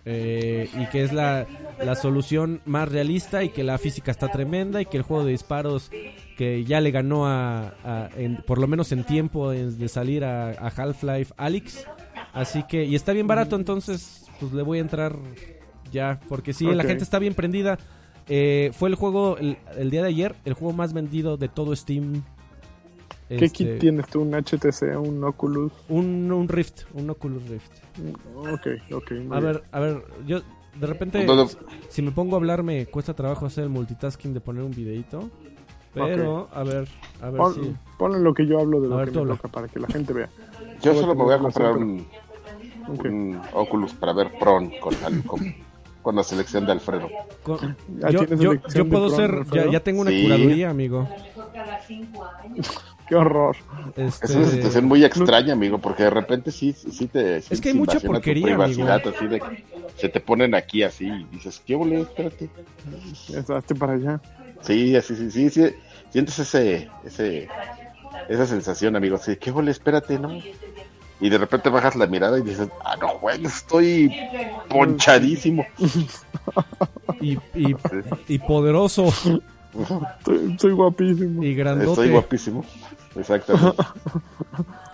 Eh, y que es la, la solución más realista y que la física está tremenda y que el juego de disparos que ya le ganó a, a- en- por lo menos en tiempo de, de salir a, a Half-Life Alyx. Así que, y está bien barato, entonces pues le voy a entrar ya, porque sí, la gente está bien prendida. Eh, fue el juego, el, el día de ayer, el juego más vendido de todo Steam. ¿Qué Este, kit tienes tú? ¿Un HTC? ¿Un Oculus? un, un Rift, un Oculus Rift. Ok, ok. A bien. ver, a ver, yo de repente, si me pongo a hablar, me cuesta trabajo hacer el multitasking de poner un videito. Pero, a ver, a ver Pon- si. Ponle lo que yo hablo de A lo ver, que me toca para que la gente vea. Yo solo me voy a comprar un, Oculus para ver Pron con, con, con la selección de Alfredo. con- yo, yo, yo puedo ser, ya, tengo una Sí. curaduría, amigo. (laughs) Qué horror. Este, Es una situación muy extraña, amigo, porque de repente sí, sí te... sí Es que hay se mucha porquería, privacidad, así de se te ponen aquí así y dices, ¿qué ole? Espérate. Estás para allá. Sí, así, sí, sí, sí. Sientes ese, ese, esa sensación, amigo. Sí, ¿qué ole? Espérate, ¿no? Y de repente bajas la mirada y dices, ah, no, güey, estoy ponchadísimo. y, y, y poderoso Estoy, soy guapísimo. y grandote. Estoy guapísimo. Exactamente. (laughs)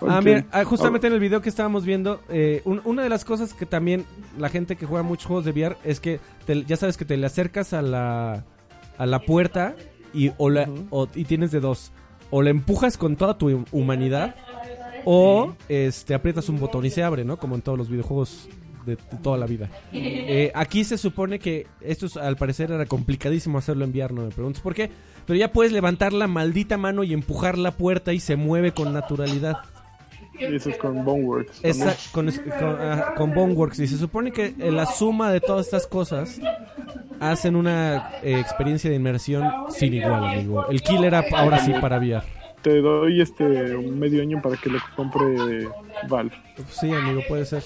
Ah, mira, ah, justamente en el video que estábamos viendo, eh, un- una de las cosas que también la gente que juega muchos juegos de VR es que te- ya sabes que te le acercas a la, a la puerta y, o la- o- y tienes de dos. O la empujas con toda tu humanidad o este aprietas un botón y se abre, ¿no? Como en todos los videojuegos de, de toda la vida. Eh, aquí se supone que esto es- al parecer era complicadísimo hacerlo en VR, no me preguntes por qué. Pero ya puedes levantar la maldita mano y empujar la puerta y se mueve con naturalidad. Y eso es con Boneworks. Esa- con, con, ajá, con Boneworks. Y se supone que eh, la suma de todas estas cosas hacen una eh, experiencia de inmersión sin igual, amigo. El Killer App ahora sí para VR. Te doy este un medio año para que lo compre Valve. Sí, amigo, puede ser.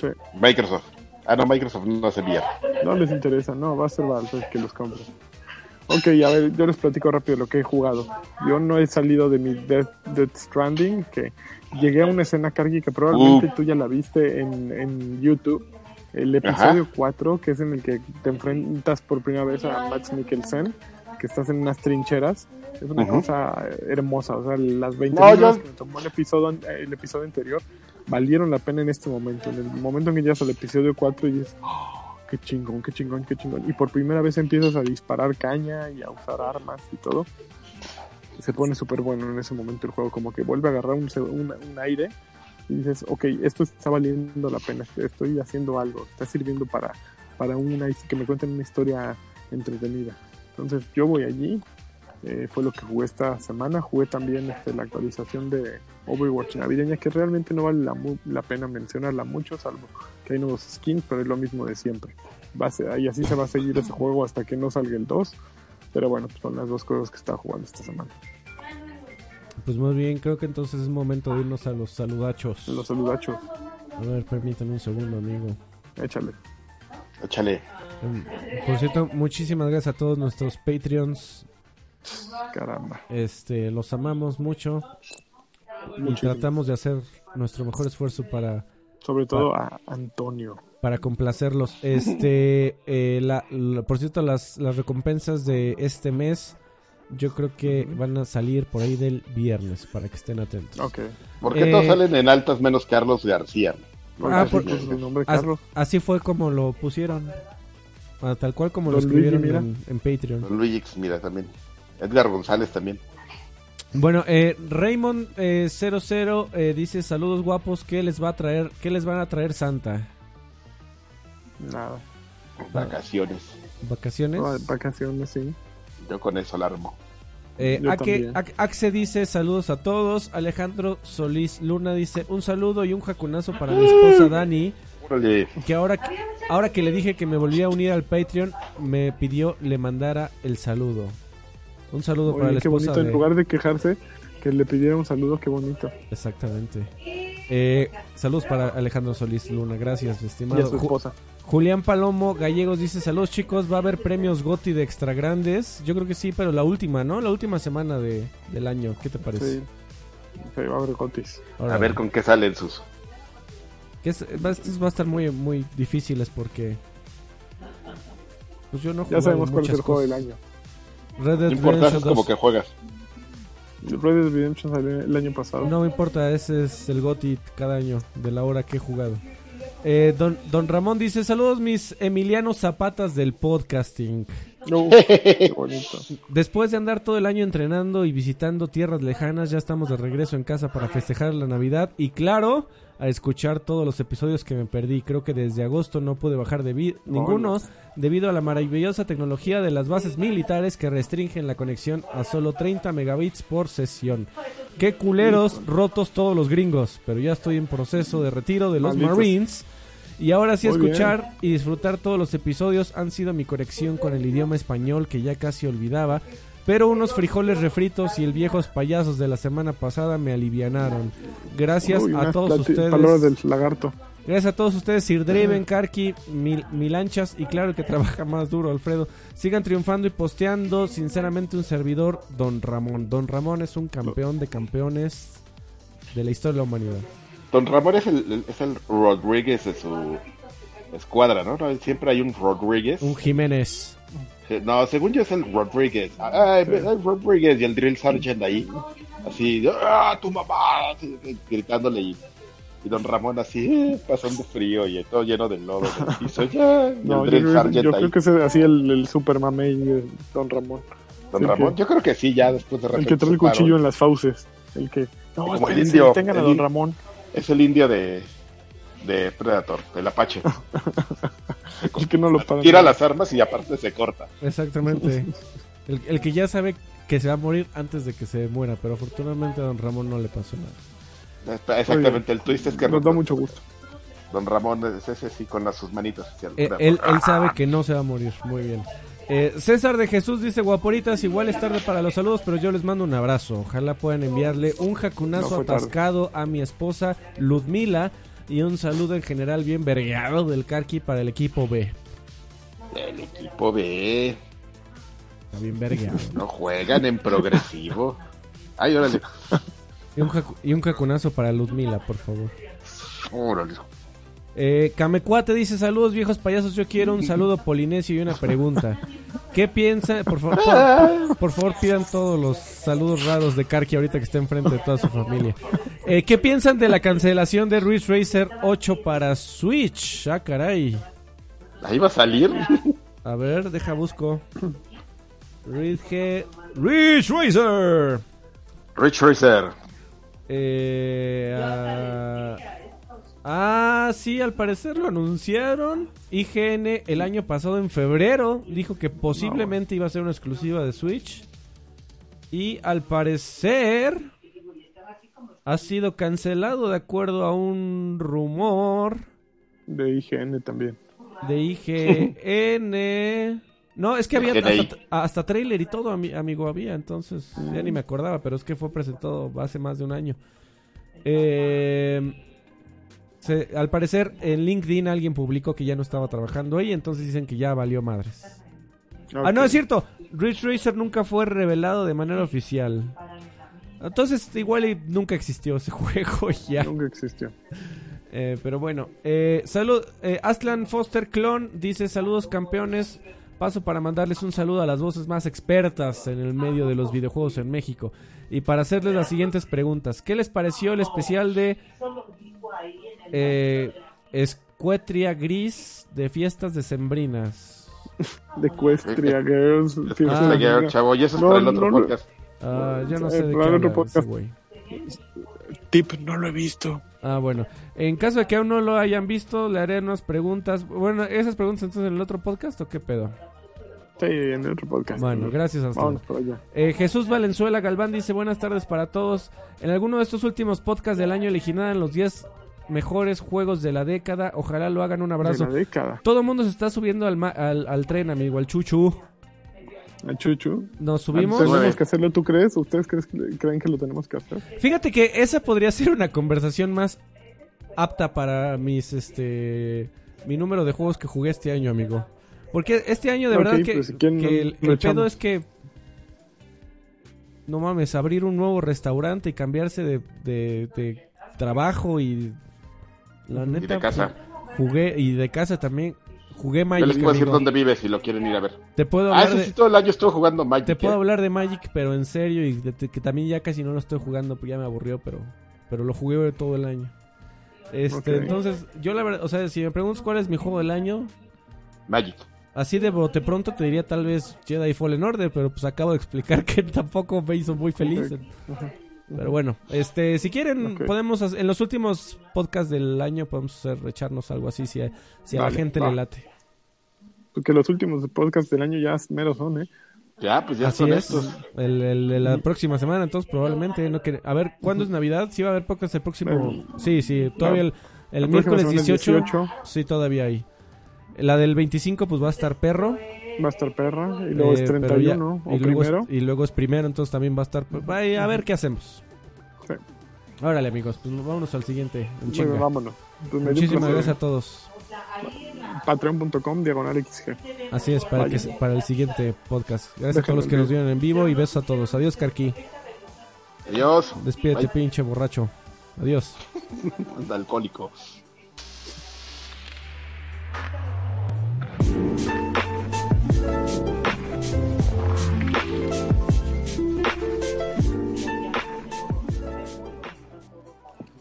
Sí. Microsoft. Ah, no, Microsoft no hace VR. No les interesa, no, va a ser Valve que los compre. Ok, a ver, yo les platico rápido lo que he jugado. Yo no he salido de mi Death, Death Stranding, que llegué a una escena, Kargi, que probablemente Uh. tú ya la viste en, en YouTube. El episodio 4, que es en el que te enfrentas por primera vez a Max Mikkelsen, que estás en unas trincheras. Es una Ujú. cosa hermosa. O sea, las 20 No, yo- que me tomó el episodio, el episodio anterior valieron la pena en este momento. En el momento en que llegas al episodio 4 y dices, "Oh, qué chingón, qué chingón, qué chingón. Y por primera vez empiezas a disparar caña y a usar armas y todo. Se pone súper bueno en ese momento el juego, como que vuelve a agarrar un, un- un aire y dices, ok, esto está valiendo la pena, estoy haciendo algo, está sirviendo para, para una, que me cuenten una historia entretenida. Entonces yo voy allí, eh, fue lo que jugué esta semana, jugué también este, la actualización de Overwatch navideña, que realmente no vale la, mu- la pena mencionarla mucho, salvo que hay nuevos skins, pero es lo mismo de siempre. Va a ser- y así se va a seguir ese juego hasta que no salga el 2. Pero bueno, pues son las dos cosas que está jugando esta semana. Pues muy bien, creo que entonces es momento de irnos a los saludachos. Los saludachos, A ver, permítanme un segundo, amigo. échale. Échale. Em, Por cierto, muchísimas gracias a todos nuestros Patreons. Caramba. Este, los amamos mucho y tratamos de hacer nuestro mejor esfuerzo para, Sobre todo a Antonio. para complacerlos. Este, eh, la, la- por cierto, las, las recompensas de este mes, yo creo que van a salir por ahí del viernes para que estén atentos. Ok. ¿Por qué Eh, todos salen en altas menos Carlos García? Porque Ah, así por- puso su nombre, As- Carlos. así fue como lo pusieron. Ah, tal cual como lo Don Luigi, escribieron mira. en, en Patreon. Don Luigi, mira, también. Edgar González también. Bueno, eh, Raymond eh, 00 eh, dice saludos guapos, ¿qué les va a traer? ¿Qué les van a traer Santa? Nada. Vacaciones. ¿Vacaciones? Va- Vacaciones, sí. Yo con eso la armo. Eh, Ake- Axe dice saludos a todos. Alejandro Solís Luna dice un saludo y un jacunazo para mi esposa Dani. Órale. Que ahora, que- ahora que le dije que me volvía a unir al Patreon, me pidió le mandara el saludo. Un saludo para Oye, la qué esposa bonito. de... En lugar de quejarse, que le pidiera un saludo, qué bonito. Exactamente. Eh, saludos para Alejandro Solís Luna. Gracias, Y estimado. a su Ju- esposa. Julián Palomo Gallegos dice saludos chicos, va a haber premios Goti de extra grandes. Yo creo que sí, pero la última, ¿no? La última semana de, del año. ¿Qué te parece? Sí. Sí, va a haber gotis. A ver con qué salen sus. Que es- va, estos va a estar muy, muy difíciles porque... Pues yo no Ya sabemos cuál es el juego del año. Red Dead No importa, Redemption es como 2. que juegas. Red Dead Redemption salió el año pasado. No me importa, ese es el GOTI cada año de la hora que he jugado. Eh, don, don Ramón dice, saludos mis Emilianos Zapatas del podcasting. No, (laughs) qué bonito. Después de andar todo el año entrenando y visitando tierras lejanas, ya estamos de regreso en casa para festejar la Navidad y claro, a escuchar todos los episodios que me perdí. Creo que desde agosto no pude bajar de vi- ninguno debido a la maravillosa tecnología de las bases militares que restringen la conexión a solo 30 megabits por sesión. Qué culeros rotos todos los gringos, pero ya estoy en proceso de retiro de los Malditos. Marines. Y ahora sí Muy escuchar y disfrutar todos los episodios han sido mi conexión con el idioma español que ya casi olvidaba. Pero unos frijoles refritos y el viejos payasos de la semana pasada me alivianaron. Gracias Uy, a todos ustedes. Palabras del lagarto. Gracias a todos ustedes, Sir Draven, Karki, Mil, Milanchas y claro el que trabaja más duro, Alfredo. Sigan triunfando y posteando. Sinceramente, un servidor, Don Ramón. Don Ramón es un campeón de campeones de la historia de la humanidad. Don Ramón es el, es el Rodríguez de su escuadra, ¿no? No, Siempre hay un Rodríguez. Un Jiménez. Eh, No, según yo es el Rodríguez. Ay, el Rodríguez y el Drill Sergeant ahí. Así, ¡ah, tu mamá! Así, eh, gritándole y, y Don Ramón así, eh, pasando frío y todo lleno de lodo en el (laughs) piso. Ya, y No, el yo, Drill creo, Sergeant yo ahí. creo que es así el, el super mamey de Don Ramón. Don el Ramón, que- yo creo que sí, ya después de El repente que trae el cuchillo en las fauces. El que. No, Como el indio, Tengan a el Don Ramón. Es el indio de, de Predator, del Apache. (laughs) El que no lo para. Tira las armas y aparte se corta. Exactamente. El, el que ya sabe que se va a morir antes de que se muera, pero afortunadamente a Don Ramón no le pasó nada. Exactamente, el twist es que Nos da mucho gusto. Don Ramón es ese sí con las, sus hacia el Eh, él, él sabe que no se va a morir. Muy bien. Eh, César de Jesús dice, guaporitas, igual es tarde para los saludos, pero yo les mando un abrazo. Ojalá puedan enviarle un No jacunazo tarde. atascado a mi esposa Ludmila y un saludo en general bien vergueado del Karki para el equipo B. El equipo B. Está bien verga. No juegan en progresivo. Ay, órale. Y un, jacu- y un cacunazo para Ludmila, por favor. Órale. Eh, Camecuate dice, saludos viejos payasos, yo quiero un saludo (laughs) polinesio y una pregunta. ¿Qué piensan? Por favor, por, por favor pidan todos los saludos raros de Karki ahorita que está enfrente de toda su familia. Eh, ¿Qué piensan de la cancelación de Ridge Racer 8 para Switch? Ah, caray. Ahí va a salir. A ver, deja busco. Ridge, Ridge Racer. Rich Racer. Eh, ah, sí, al parecer lo anunciaron. IGN el año pasado en febrero dijo que posiblemente iba a ser una exclusiva de Switch. Y al parecer ha sido cancelado de acuerdo a un rumor De IGN también. de IGN. No, es que había hasta, hasta trailer y todo, ami- amigo, había. Entonces, ya ni me acordaba, pero es que fue presentado hace más de un año. Eh, se- al parecer, en LinkedIn alguien publicó que ya no estaba trabajando ahí, entonces dicen que ya valió madres. Ah, no, es cierto. Ridge Racer nunca fue revelado de manera oficial. Entonces, igual nunca existió ese (laughs) juego ya. Nunca existió. Eh, pero bueno, eh, salud, eh, Aslan Foster Clon dice saludos campeones. Paso para mandarles un saludo a las voces más expertas en el medio de los videojuegos en México. Y para hacerles las siguientes preguntas. ¿Qué les pareció el especial de eh, Escuetria Gris de fiestas decembrinas? De Equestria Girls. Ah, de Ayer, Girls. chavo, y eso es No, para el otro no, podcast. Ah, ya no Eh, sé de qué para otro habla ese podcast. güey. Tip, no lo he visto. Ah, bueno. En caso de que aún no lo hayan visto, le haré unas preguntas. Bueno, ¿esas preguntas entonces en el otro podcast o qué pedo? Sí, en el otro podcast. Bueno, gracias allá. Eh, Jesús Valenzuela Galván dice buenas tardes para todos. En alguno de estos últimos podcasts del año elegirán los 10 mejores juegos de la década. Ojalá lo hagan un abrazo. De la década. Todo el mundo se está subiendo al, ma- al, al tren, amigo, al chuchu. A Chuchu. Nos subimos. ¿Tenemos que hacerlo, tú crees? ¿Ustedes crees que- creen que lo tenemos que hacer? Fíjate que esa podría ser una conversación más apta para mis este mi número de juegos que jugué este año, amigo. Porque este año de verdad que, pues, que el, el pedo es que no mames, abrir un nuevo restaurante y cambiarse de, de- de trabajo y la Y de casa. jugué y de casa también jugué Yo Magic. les puedo decir amigo. dónde vives si lo quieren ir a ver. Te puedo Ah, hablar ese de, sí todo el año estuve jugando Magic. te puedo ¿eh? hablar de Magic, pero en serio, y de- que también ya casi no lo estoy jugando, pues ya me aburrió, pero, pero lo jugué todo el año. Este, entonces, yo la verdad, o sea, si me preguntas cuál es mi juego del año, Magic. así de bote pronto te diría tal vez Jedi Fallen Order, pero pues acabo de explicar (laughs) que tampoco me hizo muy feliz. Ok. Pero bueno, este, si quieren, Ok. podemos, hacer- en los últimos podcasts del año podemos hacer, echarnos algo así, si a, si a la gente va. le late. Porque los últimos podcasts del año ya meros son, ¿eh? Ya, pues ya Así son es, estos. el, el de la próxima semana, entonces probablemente no quer- A ver, ¿cuándo es Navidad? Sí va a haber podcast el próximo... Sí, sí, todavía el, el miércoles semana es 18, 18. Sí, todavía hay. La del 25 pues va a estar perro. Va a estar perra. Y luego es eh, ya- 31 o y luego es- primero. y luego es primero, entonces también va a estar... pues, ahí, a ver qué hacemos. Sí. Órale amigos, pues vámonos al siguiente. Bueno, vámonos. Pues Muchísimas placer. gracias a todos. Patreon.com, diagonal XG. Así es, para, que, Vaya. para el siguiente podcast. Gracias a todos los que nos vieron en vivo y besos a todos. Adiós, Carqui. Adiós. Despídete, Bye. pinche borracho. Adiós. (laughs) Alcohólico.